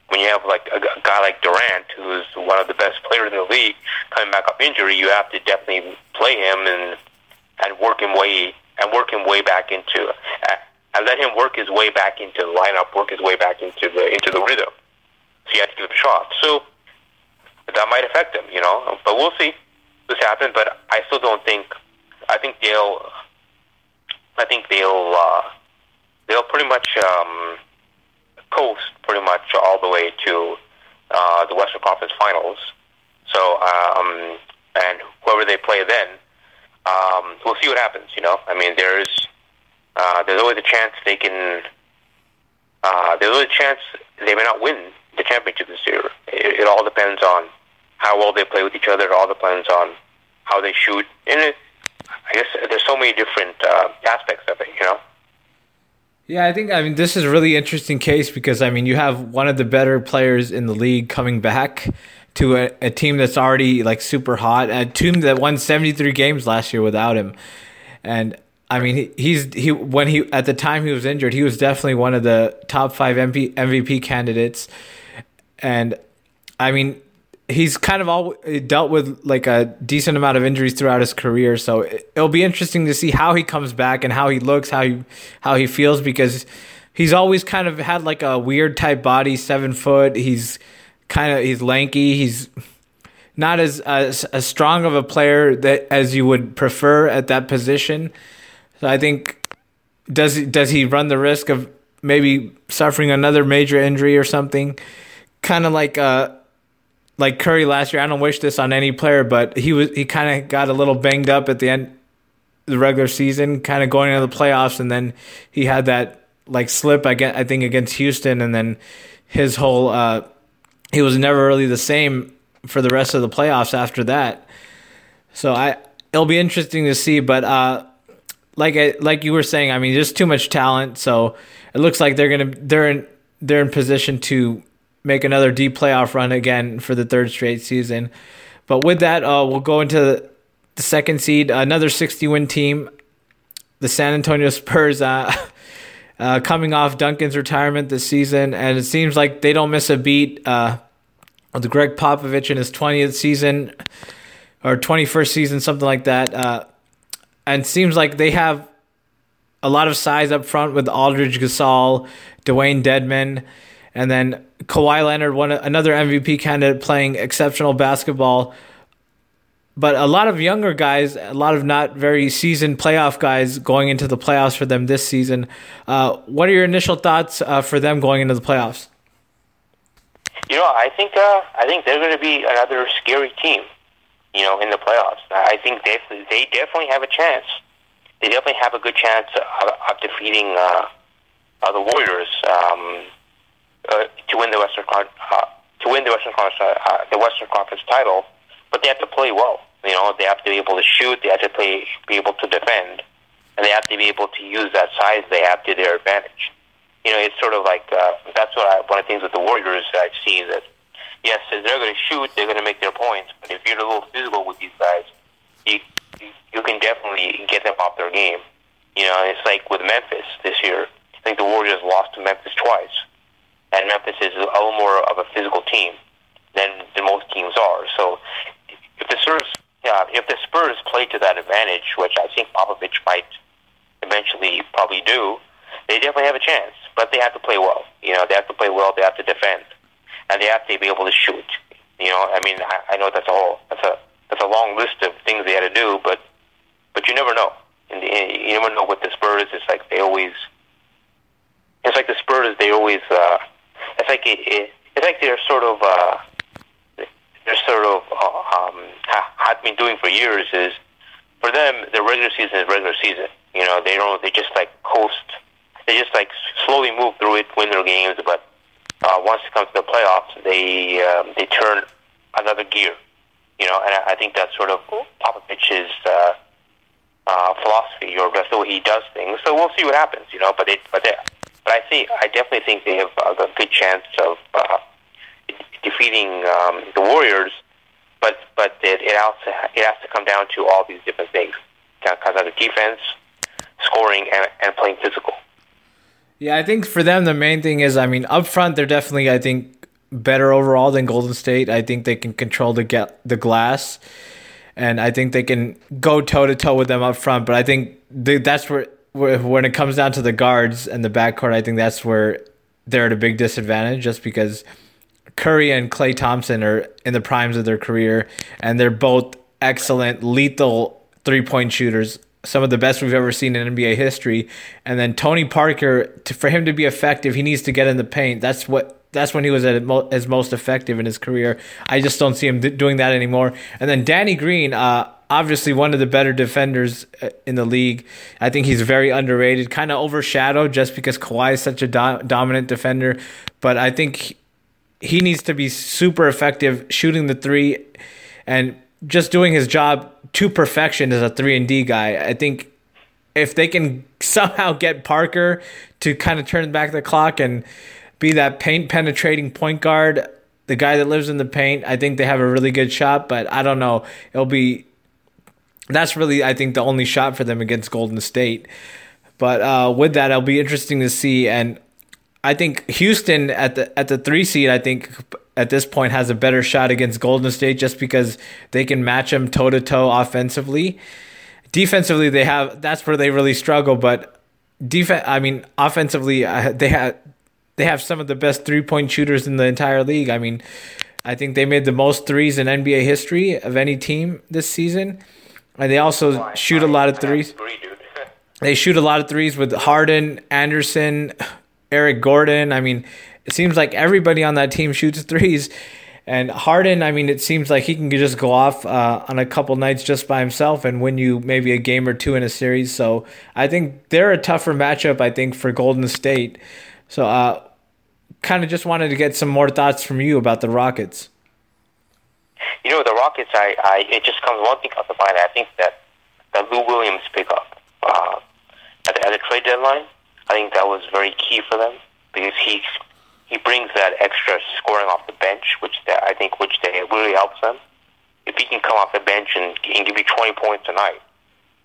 when you have like a, a guy like Durant, who's one of the best <laughs> players in the league, coming back off injury, you have to definitely play him and and work him way and work him way back into uh, and let him work his way back into the lineup, work his way back into the into the rhythm. So you have to give him a shot. So that might affect him, you know. But we'll see this happen. But I still don't think. I think they'll. I think they'll. Uh, they'll pretty much um, coast pretty much all the way to uh, the Western Conference Finals. So, um, and whoever they play then, um, we'll see what happens. You know, I mean, there's uh, there's always a chance they can. Uh, there's always a chance they may not win the championship this year. It, it all depends on how well they play with each other. All depends on how they shoot. And it, I guess there's so many different uh, aspects of it. You know. Yeah, I think I mean this is a really interesting case because I mean you have one of the better players in the league coming back to a, a team that's already like super hot, a team that won 73 games last year without him. And I mean he, he's he when he at the time he was injured, he was definitely one of the top 5 MP, MVP candidates. And I mean he's kind of all dealt with like a decent amount of injuries throughout his career. So it'll be interesting to see how he comes back and how he looks, how he how he feels because he's always kind of had like a weird type body, seven foot. He's kind of he's lanky. He's not as, as as strong of a player that as you would prefer at that position. So I think does does he run the risk of maybe suffering another major injury or something? Kind of like uh like Curry last year. I don't wish this on any player, but he was he kind of got a little banged up at the end the regular season, kind of going into the playoffs, and then he had that like slip. I get I think against Houston, and then his whole uh, he was never really the same for the rest of the playoffs after that. So I it'll be interesting to see, but uh, like I, like you were saying, I mean, there's too much talent, so it looks like they're gonna they're in they're in position to make another deep playoff run again for the third straight season. But with that, uh, we'll go into the second seed, another 60 win team, the San Antonio Spurs. Uh, <laughs> uh, coming off Duncan's retirement this season, and it seems like they don't miss a beat. Uh, the Gregg Popovich in his 20th season or 21st season, something like that. Uh, and seems like they have a lot of size up front with Aldridge Gasol, Dewayne Dedmon, and then Kawhi Leonard, one another MVP candidate, playing exceptional basketball. But a lot of younger guys, a lot of not very seasoned playoff guys going into the playoffs for them this season. Uh, what are your initial thoughts uh, for them going into the playoffs? You know, I think uh, I think they're going to be another scary team. You know, in the playoffs, I think they they definitely have a chance. They definitely have a good chance of, of defeating uh, the Warriors. Um, uh, to win the Western Con- uh, to win the Western Conference uh, uh, the Western Conference title, but they have to play well. You know, they have to be able to shoot, they have to play, be able to defend, and they have to be able to use that size they have to their advantage. You know, it's sort of like uh, that's what I, one of the things with the Warriors I've seen that yes, they're going to shoot, they're going to make their points, but if you're a little physical with these guys, you you can definitely get them off their game. You know, it's like with Memphis this year. I think the Warriors lost to Memphis twice and Memphis is a little more of a physical team than, than most teams are. So if the Spurs, yeah, if the Spurs play to that advantage, which I think Popovich might eventually probably do, they definitely have a chance. But they have to play well. You know, they have to play well. They have to defend. and they have to be able to shoot. You know, I mean, I, I know that's a whole that's a that's a long list of things they had to do, but but you never know. And you never know what the Spurs. It's like they always. It's like the Spurs. They always. Uh, it's like it, it, it's like they're sort of. Uh, they're sort of. Uh, um, I've been doing for years is, for them, the regular season is regular season. You know, they don't. They just like coast. They just like slowly move through it, win their games, but uh, once it comes to the playoffs, they um, they turn another gear. You know, and I, I think that's sort of Popovich's uh, uh, philosophy, or that's the way he does things. So we'll see what happens. You know, but it, but they, but I see, I definitely think they have a good chance of uh, defeating um, the Warriors. But but it, it also it has to come down to all these different things. It comes down to defense, scoring, and, and playing physical. Yeah, I think for them the main thing is, I mean, up front they're definitely, I think, better overall than Golden State. I think they can control the get the glass, and I think they can go toe to toe with them up front. But I think that's where when it comes down to the guards and the backcourt, I think that's where they're at a big disadvantage, just because Curry and Klay Thompson are in the primes of their career, and they're both excellent, lethal three point shooters some of the best we've ever seen in NBA history. And then Tony Parker, to, for him to be effective, he needs to get in the paint. That's what. That's when he was at his most effective in his career. I just don't see him doing that anymore. And then Danny Green, uh, obviously one of the better defenders uh, in the league. I think he's very underrated, kind of overshadowed just because Kawhi is such a do- dominant defender. But I think he needs to be super effective shooting the three and just doing his job to perfection as a three and D guy. I think if they can <laughs> somehow get Parker to kind of turn back the clock and be that paint penetrating point guard, the guy that lives in the paint, I think they have a really good shot. But I don't know. It'll be that's really I think the only shot for them against Golden State. But uh, with that, it'll be interesting to see. And I think Houston at the at the three seed, I think at this point has a better shot against Golden State just because they can match them toe to toe offensively. Defensively, they have that's where they really struggle. But defense, I mean, offensively, uh, they have they have some of the best three point shooters in the entire league. I mean, I think they made the most threes in NBA history of any team this season, and they also shoot a lot of threes. <laughs> They shoot a lot of threes with Harden, Anderson, Eric Gordon. I mean, it seems like everybody on that team shoots threes. And Harden, I mean, it seems like he can just go off uh, on a couple nights just by himself and win you maybe a game or two in a series. So I think they're a tougher matchup, I think, for Golden State. So, uh, kind of just wanted to get some more thoughts from you about the Rockets. You know, the Rockets, I, I it just comes one thing comes to mind. I think that that Lou Williams pickup uh, at, the, at the trade deadline, I think that was very key for them because he he brings that extra scoring off the bench, which they, I think which they really helps them. If he can come off the bench and, and give you 20 points a night,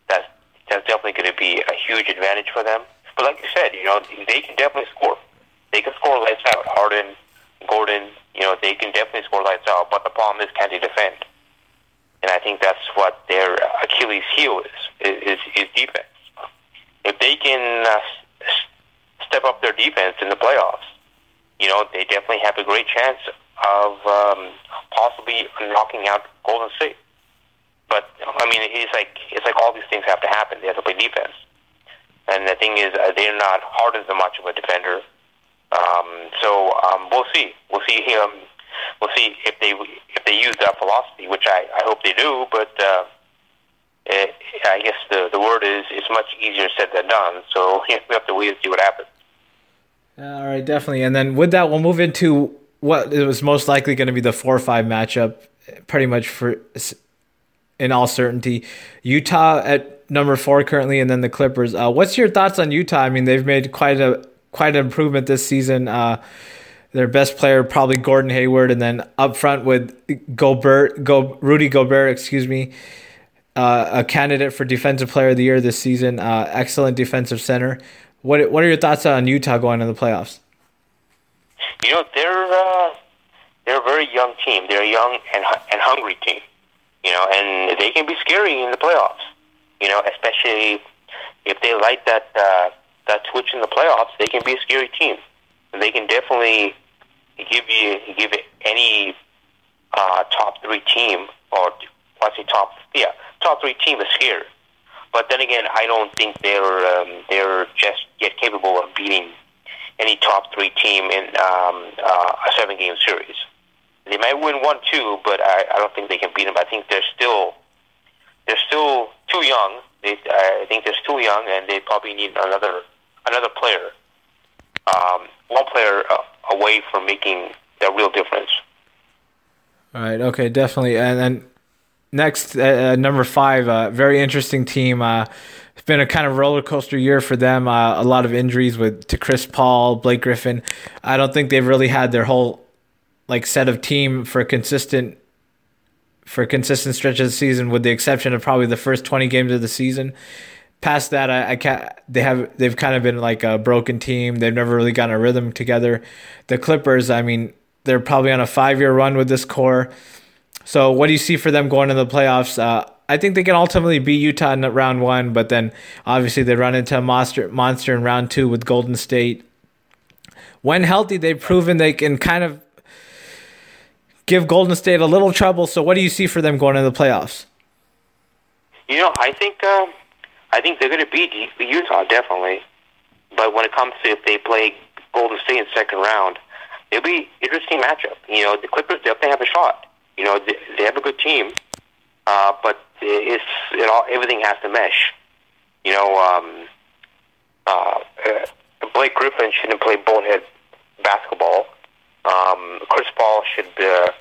that's that's definitely going to be a huge advantage for them. But like you said, you know they can definitely score. They can score lights out. Harden, Gordon, you know they can definitely score lights out. But the problem is, can they defend? And I think that's what their Achilles heel is is, is defense. If they can uh, step up their defense in the playoffs, you know, they definitely have a great chance of um, possibly knocking out Golden State. But I mean, it's like it's like all these things have to happen. They have to play defense, and the thing is, uh, they're not Harden's as much of a defender. Um, so um, we'll see. We'll see. Um, we'll see if they if they use that philosophy, which I, I hope they do. But uh, it, I guess the the word is it's much easier said than done. So <laughs> we have to wait and see what happens. All right, definitely. And then with that, we'll move into what is most likely going to be the four or five matchup, pretty much for in all certainty. Utah at number four currently, and then the Clippers. Uh, what's your thoughts on Utah? I mean, they've made quite a quite an improvement this season. Uh, their best player probably Gordon Hayward, and then up front with Gobert, Go, Rudy Gobert, excuse me, uh, a candidate for Defensive Player of the Year this season. Uh, excellent defensive center. What What are your thoughts on Utah going to the playoffs? You know, they're uh, they're a very young team. They're a young and and hungry team. You know, and they can be scary in the playoffs. You know, especially if they light that uh, that switch in the playoffs, they can be a scary team. They can definitely give you give any uh, top three team or let's say top yeah top three team is here. But then again, I don't think they're um, they're just yet capable of beating any top three team in um, uh, a seven game series. They might win one two, but I, I don't think they can beat them. I think they're still they're still too young. They, I think they're still young, and they probably need another another player, um, one player uh, away from making the real difference. All right. Okay. Definitely. And then next, uh, uh number five, uh, very interesting team. Uh, it's been a kind of roller coaster year for them. Uh, a lot of injuries with to Chris Paul, Blake Griffin. I don't think they've really had their whole like set of team for consistent for a consistent stretch of the season, with the exception of probably the first twenty games of the season. Past that, I, I can't. They have they've kind of been like a broken team. They've never really gotten a rhythm together. The Clippers, I mean, they're probably on a five year run with this core. So, what do you see for them going into the playoffs? Uh, I think they can ultimately beat Utah in round one, but then obviously they run into a monster monster in round two with Golden State. When healthy, they've proven they can kind of give Golden State a little trouble. So, what do you see for them going into the playoffs? You know, I think uh, I think they're going to beat Utah definitely. But when it comes to if they play Golden State in second round, it'll be interesting matchup. You know, the Clippers definitely have a shot. You know, they, they have a good team, uh, but it's it all everything has to mesh. You know, um, uh, Blake Griffin shouldn't play bonehead basketball. Um, Chris Paul should uh,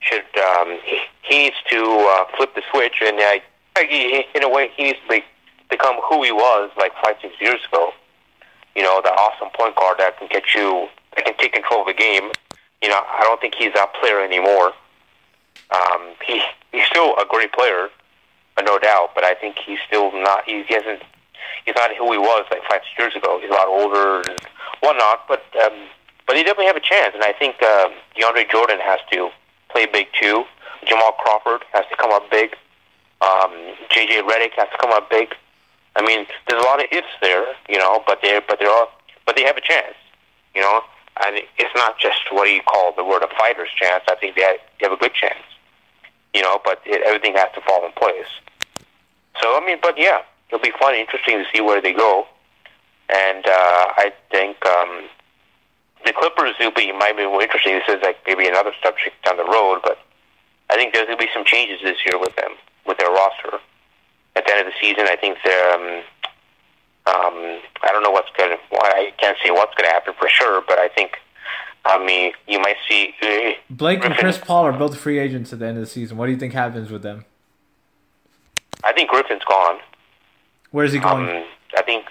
should um, he, he needs to uh, flip the switch, and uh, he, in a way, he needs to be, become who he was like five six years ago. You know, the awesome point guard that can get you, that can take control of the game. You know, I don't think he's that player anymore. Um, he he's still a great player, no doubt, but I think he's still not. He hasn't. He's not who he was like five years ago. He's a lot older and whatnot, but um, but he definitely have a chance. And I think um, DeAndre Jordan has to play big too. Jamal Crawford has to come up big. Um, JJ Redick has to come up big. I mean, there's a lot of ifs there, you know, but they but they're all but they have a chance, you know. And it's not just what do you call the word a fighter's chance. I think they have, they have a good chance, you know. But it, everything has to fall in place. So I mean, but yeah, it'll be fun, interesting to see where they go. And uh, I think um, the Clippers will be might be more interesting. This is like maybe another subject down the road, but I think there's going to be some changes this year with them with their roster. At the end of the season, I think they're. Um, um, I don't know what's going. Well, I can't say what's going to happen for sure, but I think. I mean, you might see. Uh, Blake Griffin. and Chris Paul are both free agents at the end of the season. What do you think happens with them? I think Griffin's gone. Where's he going? Um, I think.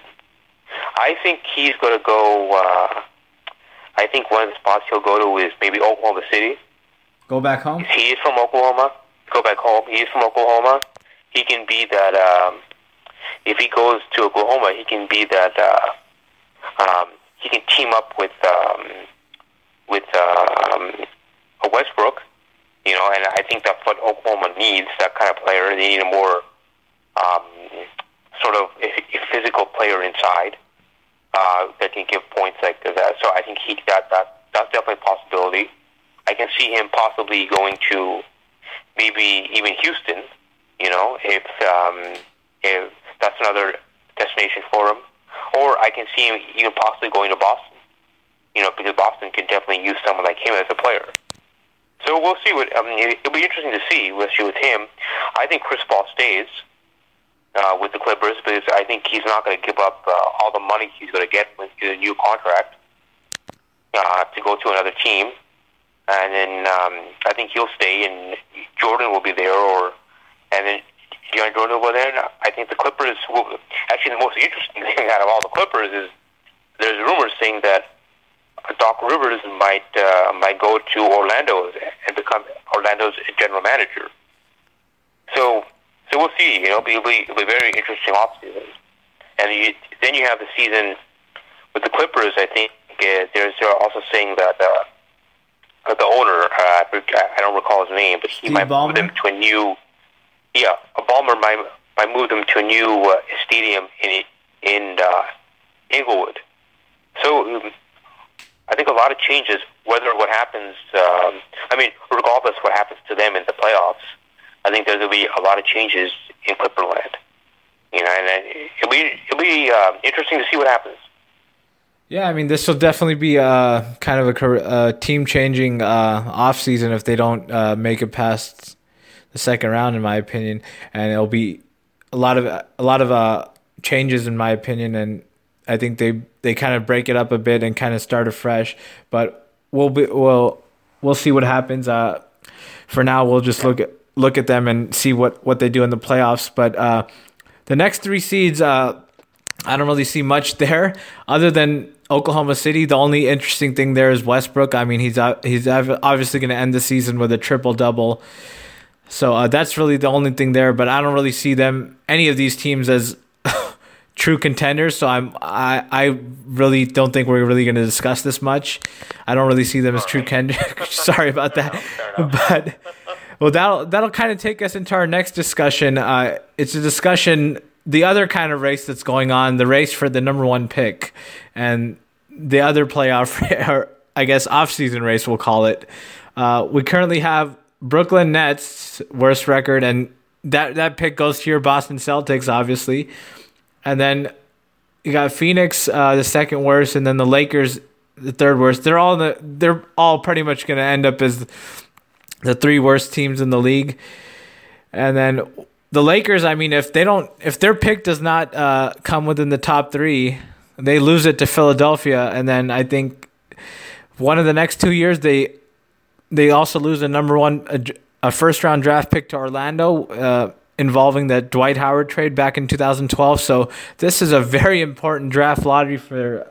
I think he's going to go. Uh, I think one of the spots he'll go to is maybe Oklahoma City. Go back home. He is from Oklahoma. Go back home. He is from Oklahoma. He can be that. Um, if he goes to Oklahoma, he can be that. Uh, um, he can team up with um, with um, Westbrook. You know, and I think that's what Oklahoma needs. That kind of player. They need a more um, sort of a, physical player inside uh, that can give points like that. So I think he that that that's definitely a possibility. I can see him possibly going to maybe even Houston. You know, if um, if that's another destination for him, or I can see him even possibly going to Boston. You know, because Boston can definitely use someone like him as a player. So we'll see what. I mean, it'll be interesting to see. We'll with him. I think Chris Paul stays uh, with the Clippers because I think he's not going to give up uh, all the money he's going to get with his new contract uh, to go to another team. And then um, I think he'll stay, and Jordan will be there, or and then DeAndre Jordan be there. And I think the Clippers will. Actually, the most interesting <laughs> thing out of all the Clippers is there's rumors saying that Doc Rivers might uh, might go to Orlando and become Orlando's general manager. So so we'll see. You know, it'll be, it'll be very interesting offseason. And you, then you have the season with the Clippers. I think uh, there's they're also saying that uh, the owner, uh, I don't recall his name, but he Steve might Ballmer? move them to a new. Yeah, Ballmer might might move them to a new uh, stadium in in uh, Inglewood. So um, I think a lot of changes whether what happens, um, I mean, regardless what happens to them in the playoffs, I think there will be a lot of changes in Clipperland. You know, and it'll be it'll be uh, interesting to see what happens. Yeah, I mean, this will definitely be uh, kind of a uh, team changing uh, off season if they don't uh, make it past the second round, in my opinion, and it'll be a lot of a lot of uh, changes, in my opinion, and I think they they kind of break it up a bit and kind of start afresh. But we'll be we'll we'll see what happens. Uh, for now, we'll just look at look at them and see what what they do in the playoffs. But uh, the next three seeds, uh, I don't really see much there other than Oklahoma City. The only interesting thing there is Westbrook. I mean, he's uh, he's obviously going to end the season with a triple double. So uh, that's really the only thing there. But I don't really see them any of these teams as <laughs> true contenders. So I'm I I really don't think we're really going to discuss this much. I don't really see them as true contenders. <laughs> Sorry about that, <laughs> but well that'll that'll kind of take us into our next discussion. Uh, it's a discussion the other kind of race that's going on, the race for the number one pick, and the other playoff, or I guess off-season race, we'll call it. Uh, we currently have Brooklyn Nets worst record, and that that pick goes to your Boston Celtics, obviously. And then you got Phoenix, uh, the second worst, and then the Lakers, the third worst. They're all the they're all pretty much going to end up as the three worst teams in the league. And then the Lakers, I mean, if they don't, if their pick does not uh, come within the top three, they lose it to Philadelphia, and then I think one of the next two years they they also lose a number one a, a first round draft pick to Orlando. Uh, involving the Dwight Howard trade back in 2012. So this is a very important draft lottery for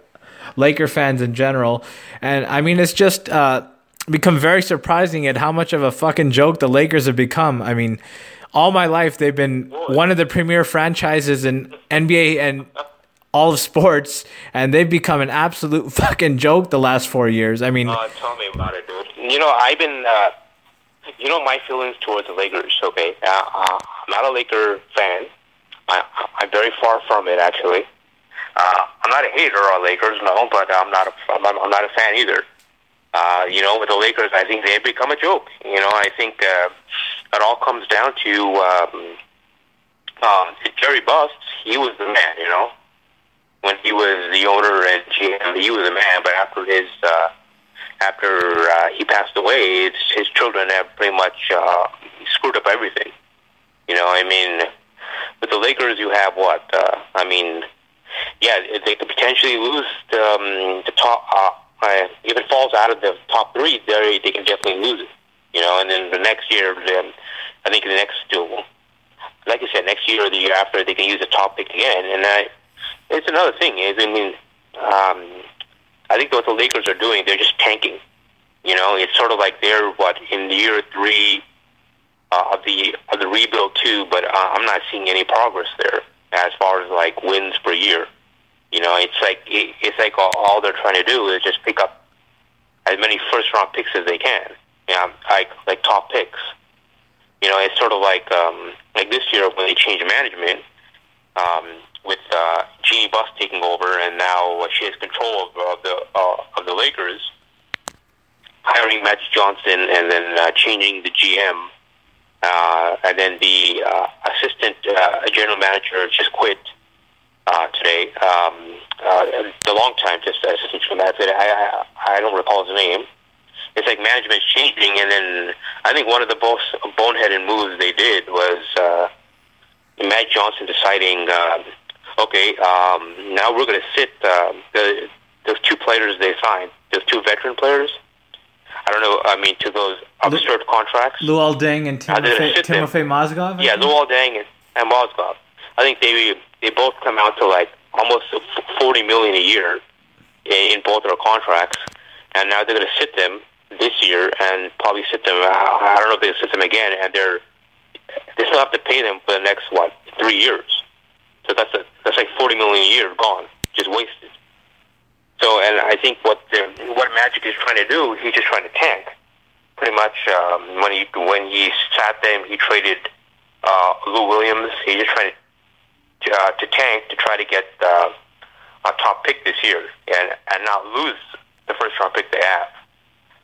Laker fans in general. And I mean, it's just uh, become very surprising at how much of a fucking joke the Lakers have become. I mean, all my life they've been one of the premier franchises in NBA and <laughs> all of sports, and they've become an absolute <laughs> fucking joke the last four years. I mean, uh, tell me about it, dude. You know, I've been. Uh you know my feelings towards the Lakers. Okay, uh, uh, I'm not a Laker fan. I, I'm very far from it, actually. Uh, I'm not a hater on Lakers, no, but I'm not a, I'm I'm not a fan either. Uh, you know, with the Lakers, I think they've become a joke. You know, I think uh, it all comes down to um, uh, Jerry Buss. He was the man. You know, when he was the owner and GM, he was the man. But after his uh, after uh, he passed away, it's, his children have pretty much uh, screwed up everything. You know, I mean, with the Lakers, you have what? Uh, I mean, yeah, they could potentially lose um, the top. Uh, uh, if it falls out of the top three, they they can definitely lose it. You know, and then the next year, then I think the next two, like I said, next year or the year after, they can use a top pick again. And I, it's another thing is, I mean, um, I think what the Lakers are doing, they're just tanking. You know, it's sort of like they're what in year three uh, of the of the rebuild too, but uh, I'm not seeing any progress there as far as like wins per year. You know, it's like it, it's like all, all they're trying to do is just pick up as many first round picks as they can. Yeah, you know, like like top picks. You know, it's sort of like um, like this year when they changed management. Um, with uh, Jeanie Buss taking over, and now she has control of, of the uh, of the Lakers, hiring Magic Johnson and then uh, changing the GM, uh, and then the uh, assistant uh, general manager just quit uh, today. Um, uh, the long time just assistant general manager, I, I I don't recall his name. It's like management's changing, and then I think one of the most boneheaded moves they did was uh, Matt Johnson deciding. Uh, okay, um, now we're going to sit uh, the those two players they signed, those two veteran players. I don't know. I mean, to those absurd Lu- contracts. Luol Deng and Timofey, Timofey Mozgov. I yeah, Luol Deng and, and Mozgov. I think they they both come out to like almost forty million a year in, in both their contracts, and now they're going to sit them this year and probably sit them. I don't know if they sit them again, and they're they still have to pay them for the next what three years. So that's a that's like forty million a year gone, just wasted. So, and I think what the, what Magic is trying to do, he's just trying to tank. Pretty much, um, when he when he sat them, he traded uh, Lou Williams. He's just trying to uh, to tank to try to get uh, a top pick this year and and not lose the first round pick they have.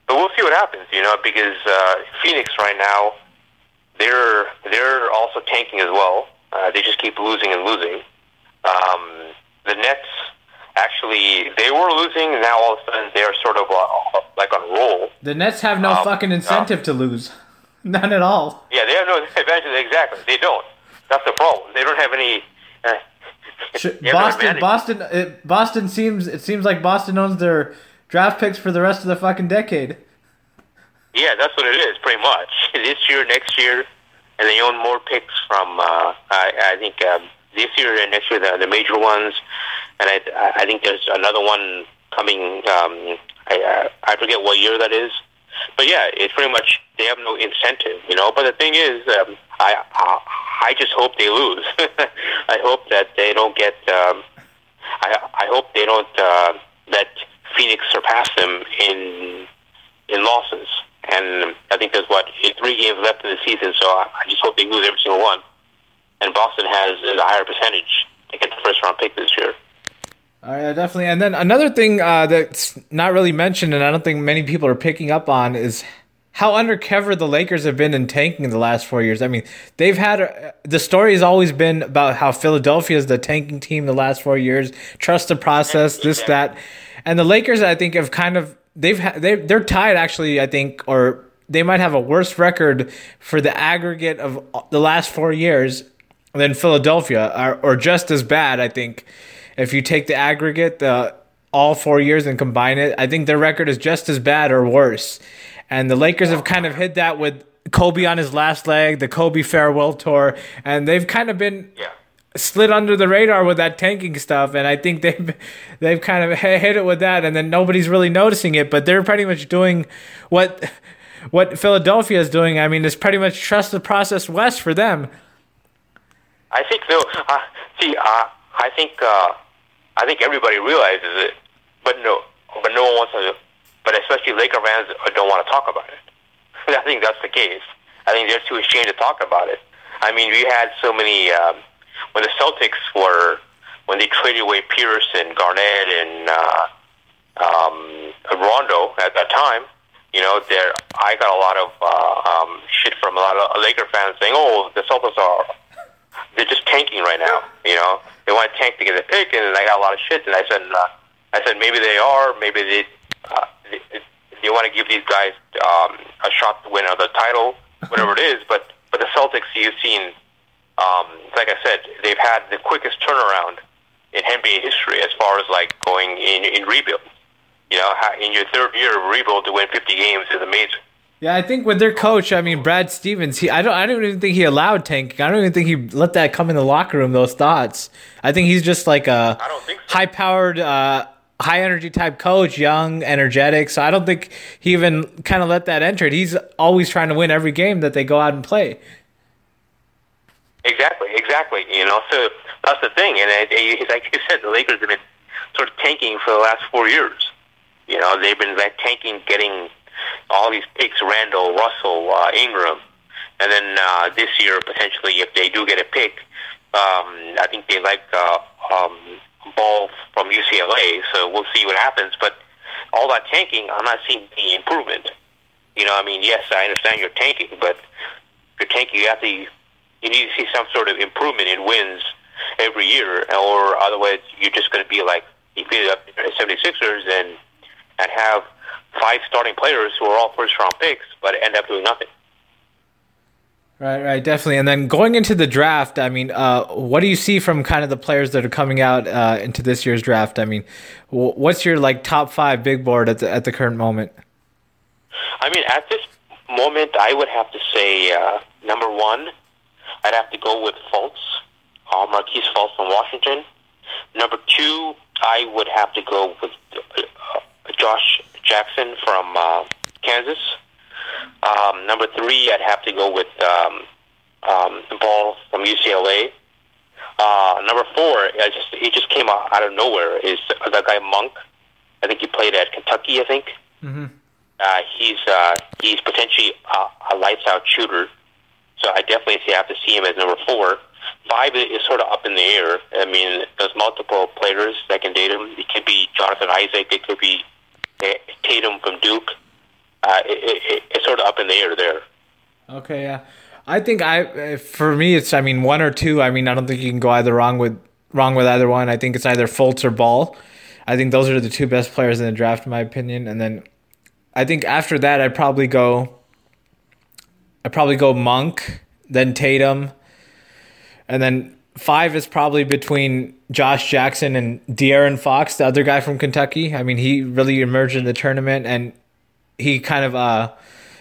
but we'll see what happens. You know, because uh, Phoenix right now, they're they're also tanking as well. Uh, they just keep losing and losing. Um, the Nets actually they were losing, and now all of a sudden they're sort of uh, like on roll. The Nets have no um, fucking incentive to lose, <laughs> none at all. Yeah, they have no <laughs> advantage. Exactly, they don't. That's the problem. They don't have any. Uh, <laughs> Boston, Boston, it, Boston seems it seems like Boston owns their draft picks for the rest of the fucking decade. Yeah, that's what it is, pretty much. This year, next year, and they own more picks from. Uh, I, I think um, this year and next year the, the major ones, and I, I think there's another one coming. Um, I, I forget what year that is, but yeah, it's pretty much they have no incentive, you know. But the thing is, um, I, I I just hope they lose. <laughs> I hope that they don't get. Um, I I hope they don't uh, let Phoenix surpass them in in losses. And I think there's what three games left in the season, so I just hope they lose every single one. And Boston has a higher percentage to get the first round pick this year. Oh yeah, definitely. And then another thing uh, that's not really mentioned, and I don't think many people are picking up on, is how undercover the Lakers have been in tanking in the last four years. I mean, they've had uh, the story has always been about how Philadelphia is the tanking team the last four years. Trust the process, this that, and the Lakers I think have kind of they've ha- they they're tied actually. I think or they might have a worse record for the aggregate of the last four years than Philadelphia, or, or just as bad. I think if you take the aggregate, the all four years and combine it, I think their record is just as bad or worse. And the Lakers have kind of hit that with Kobe on his last leg, the Kobe farewell tour, and they've kind of been yeah slid under the radar with that tanking stuff, and I think they've <laughs> they've kind of hit it with that, and then nobody's really noticing it. But they're pretty much doing what <laughs> what Philadelphia is doing. I mean, it's pretty much trust the process west for them. I think though. Uh, see, uh, I think uh, I think everybody realizes it, but no, but no one wants to. But especially Laker fans don't want to talk about it. <laughs> I think that's the case. I think they're too ashamed to talk about it. I mean, we had so many. Um, when the Celtics were when they traded away Pierce and Garnett and uh, um, Rondo at that time, you know, there I got a lot of uh, um, shit from a lot of Laker fans saying, "Oh, the Celtics are they're just tanking right now." You know, they want to tank to get a pick, and I got a lot of shit. And I said, uh, I said maybe they are, maybe they uh, they, they want to give these guys um, a shot to win another title, whatever it is. But but the Celtics, you've seen um, like I said, they've had the quickest turnaround in NBA history as far as like going in in rebuild. You know, in your third year of rebuild to win 50 games is amazing. Yeah, I think with their coach, I mean Brad Stevens, he I don't I don't even think he allowed tanking. I don't even think he let that come in the locker room. Those thoughts. I think he's just like a so. high powered, uh, high energy type coach, young, energetic. So I don't think he even kind of let that enter. He's always trying to win every game that they go out and play. Exactly, exactly. You know, so that's the thing. And it, like you said, the Lakers have been sort of tanking for the last four years. You know, they've been like tanking, getting all these picks: Randle, Russell, uh, Ingram, and then uh, this year potentially, if they do get a pick, um, I think they like uh, um, Ball from UCLA. So we'll see what happens. But all that tanking, I'm not seeing any improvement. You know, I mean, yes, I understand you're tanking, but you're tanking, you have to you need to see some sort of improvement in wins every year, or otherwise you're just going to be like you beat up 76ers and and have five starting players who are all first round picks, but end up doing nothing. Right, right, definitely. And then going into the draft, I mean, uh, what do you see from kind of the players that are coming out uh, into this year's draft? I mean, what's your like top five big board at the at the current moment? I mean, at this moment, I would have to say uh, number one I'd have to go with Fultz, uh, Markelle Fultz from Washington. Number two, I would have to go with uh, Josh Jackson from uh, Kansas. Um, number three, I'd have to go with um, um, Ball from UCLA. Uh, number four, I just he just came out, out of nowhere. Is the guy Monk? I think he played at Kentucky. I think. Mm-hmm. Uh, he's uh, he's potentially a, a lights out shooter. So I definitely have to see him as number four. Five is sort of up in the air. I mean, there's multiple players that can date him. It could be Jonathan Isaac. It could be eh, Tatum from Duke. uh, it, it, it's sort of up in the air there. Okay, yeah. I think I for me it's I mean one or two. I mean I don't think you can go either wrong with wrong with either one. I think it's either Fultz or Ball. I think those are the two best players in the draft in my opinion. And then I think after that I'd probably go I'd probably go Monk, then Tatum, and then five is probably between Josh Jackson and De'Aaron Fox, the other guy from Kentucky. I mean, he really emerged in the tournament and he kind of uh,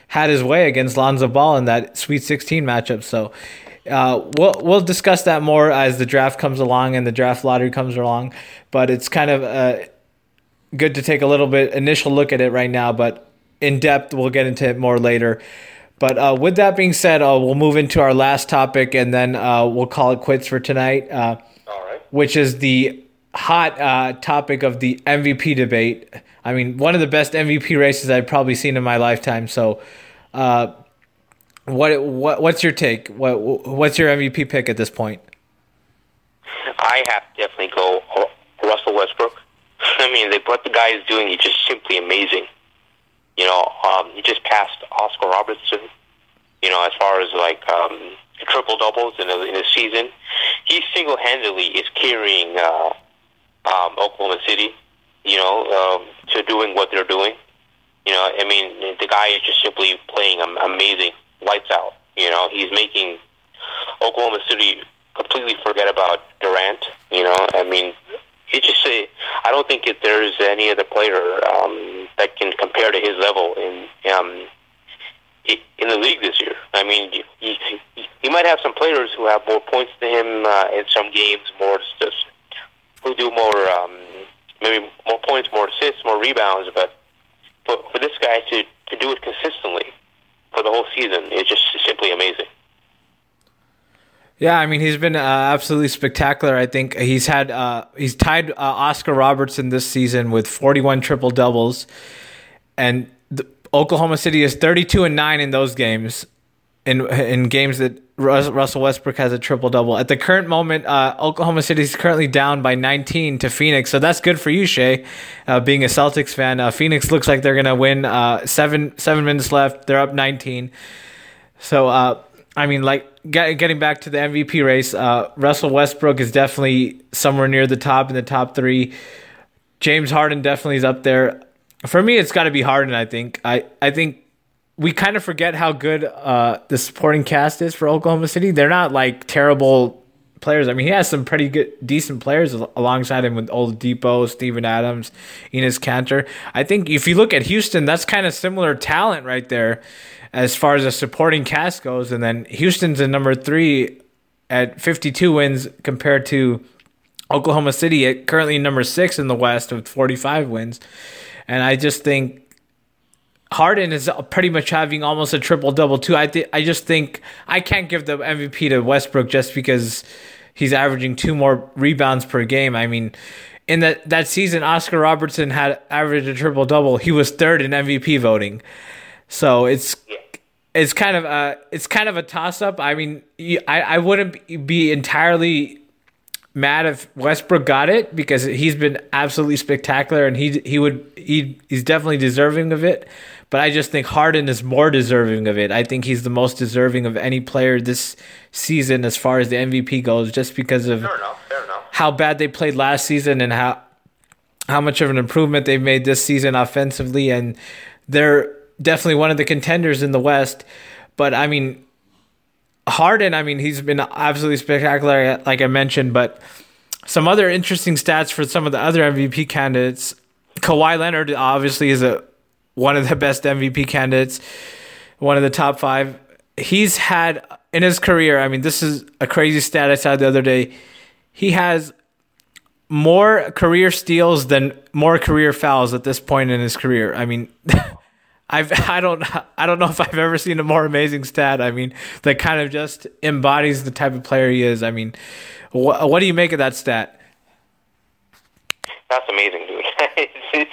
had his way against Lonzo Ball in that Sweet 16 matchup. So uh, we'll we'll discuss that more as the draft comes along and the draft lottery comes along. But it's kind of uh, good to take a little bit initial look at it right now. But in depth, we'll get into it more later. But uh, with that being said, uh, we'll move into our last topic and then uh, we'll call it quits for tonight. All right. Which is the hot topic of the MVP debate. I mean, one of the best MVP races I've probably seen in my lifetime. So, uh, what what what's your take? What what's your MVP pick at this point? I have to definitely go Russell Westbrook. <laughs> I mean, what the guy is doing is just simply amazing. You know, um, he just passed Oscar Robertson. You know, as far as like um, triple doubles in a, in a season, he single handedly is carrying uh, um, Oklahoma City you know, um, to doing what they're doing. You know, I mean, the guy is just simply playing amazing, lights out. You know, he's making Oklahoma City completely forget about Durant. You know, I mean, he just say I don't think that there's any other player um, that can to his level in um, in the league this year. I mean, you, you, you might have some players who have more points than him uh, in some games, more just who do more um, maybe more points, more assists, more rebounds. But for, for this guy to, to do it consistently for the whole season is just simply amazing. Yeah, I mean he's been uh, absolutely spectacular. I think he's had uh, he's tied uh, Oscar Robertson this season with 41 triple doubles, and the, Oklahoma City is 32 and nine in those games in in games that Russell Westbrook has a triple double. At the current moment, uh, Oklahoma City is currently down by 19 to Phoenix, so that's good for you, Shay. Uh, being a Celtics fan, uh, Phoenix looks like they're gonna win. Uh, seven seven minutes left, they're up 19. So uh, I mean, like get, getting back to the MVP race, uh, Russell Westbrook is definitely somewhere near the top in the top three. James Harden definitely is up there. For me, it's got to be Harden. I think. I I think we kind of forget how good uh, the supporting cast is for Oklahoma City. They're not like terrible players. I mean, he has some pretty good, decent players alongside him with Oladipo, Steven Adams, Enes Kanter. I think if you look at Houston, that's kind of similar talent right there as far as the supporting cast goes. And then Houston's in number three at 52 wins compared to Oklahoma City at currently number six in the West with 45 wins. And I just think Harden is pretty much having almost a triple double too. I th- I just think I can't give the MVP to Westbrook just because he's averaging two more rebounds per game. I mean, in that that season, Oscar Robertson had averaged a triple double. He was third in MVP voting, so it's it's kind of a it's kind of a toss up. I mean, I I wouldn't be entirely mad if Westbrook got it because he's been absolutely spectacular and he he would he he's definitely deserving of it. But I just think Harden is more deserving of it. I think he's the most deserving of any player this season as far as the MVP goes, just because of fair enough, fair enough. how bad they played last season and how how much of an improvement they've made this season offensively, and they're definitely one of the contenders in the West. But I mean, Harden, I mean, he's been absolutely spectacular, like I mentioned, but some other interesting stats for some of the other MVP candidates. Kawhi Leonard obviously is a one of the best MVP candidates, one of the top five. He's had in his career, I mean, this is a crazy stat I saw the other day. He has more career steals than more career fouls at this point in his career. I mean, <laughs> I've <laughs> I don't I don't know if I've ever seen a more amazing stat. I mean, that kind of just embodies the type of player he is. I mean, wh- what do you make of that stat? That's amazing, dude. <laughs> it's, it's,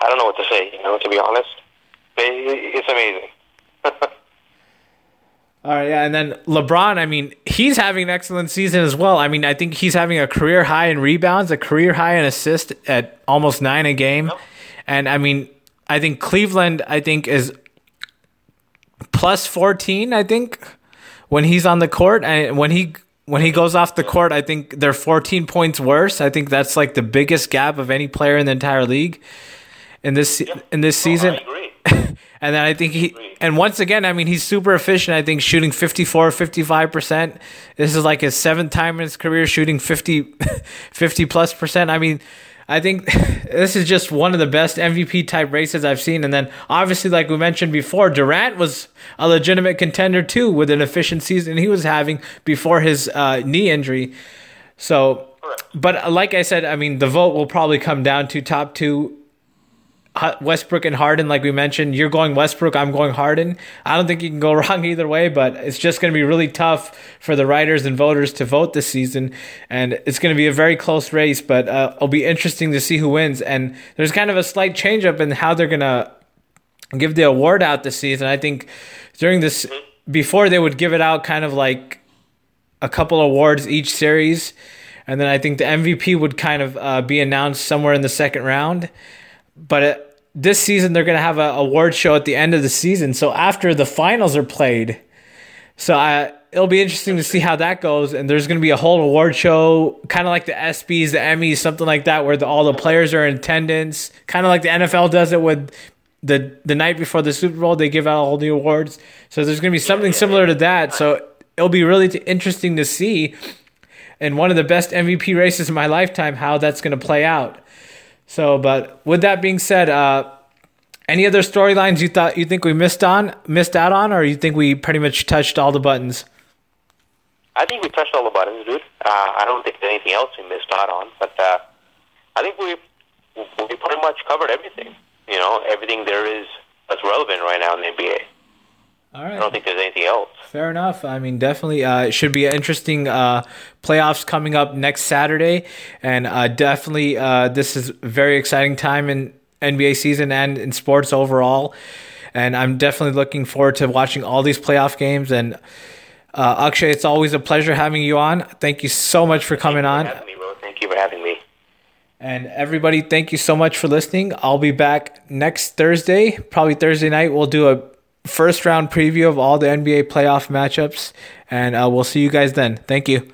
I don't know what to say. You know, to be honest, it's amazing. <laughs> All right, yeah, and then LeBron. I mean, he's having an excellent season as well. I mean, I think he's having a career high in rebounds, a career high in assists at almost nine a game, yep. and I mean, I think Cleveland, I think is plus fourteen. I think when he's on the court and when he when he goes off the court, I think they're 14 points worse. I think that's like the biggest gap of any player in the entire league in this in this season. <laughs> and then I think he and once again, I mean, he's super efficient. I think shooting 54, 55%. This is like his seventh time in his career shooting 50 <laughs> 50 plus percent. I mean, I think <laughs> this is just one of the best MVP type races I've seen. And then obviously, like we mentioned before, Durant was a legitimate contender too with an efficient season he was having before his uh, knee injury. So, but like I said, I mean, the vote will probably come down to top two Westbrook and Harden, like we mentioned, you're going Westbrook, I'm going Harden. I don't think you can go <laughs> wrong either way, but it's just going to be really tough for the writers and voters to vote this season. And it's going to be a very close race, but uh, it'll be interesting to see who wins. And there's kind of a slight change up in how they're going to give the award out this season. I think during this, before they would give it out kind of like a couple awards each series. And then I think the MVP would kind of uh, be announced somewhere in the second round but it, this season they're going to have an award show at the end of the season. So after the finals are played, so I it'll be interesting to see how that goes. And there's going to be a whole award show, kind of like the ESPYS, the Emmys, something like that, where the, all the players are in attendance, kind of like the NFL does it with the the night before the Super Bowl. They give out all the awards. So there's going to be something similar to that. So it'll be really t- interesting to see. In one of the best MVP races in my lifetime, how that's going to play out. So, but with that being said, uh, any other storylines you thought you think we missed on, missed out on, or you think we pretty much touched all the buttons? I think we touched all the buttons, dude. Uh, I don't think there's anything else we missed out on, but uh, I think we we pretty much covered everything. You know, everything there is that's relevant right now in the NBA. All right. I don't think there's anything else. Fair enough. I mean, definitely, uh, it should be an interesting uh, playoffs coming up next Saturday, and uh, definitely, uh, this is a very exciting time in NBA season and in sports overall. And I'm definitely looking forward to watching all these playoff games. And uh, Akshay, it's always a pleasure having you on. Thank you so much for coming on. Me, thank you for having me. And everybody, thank you so much for listening. I'll be back next Thursday, probably Thursday night. We'll do a first round preview of all the NBA playoff matchups, and uh, we'll see you guys then. Thank you.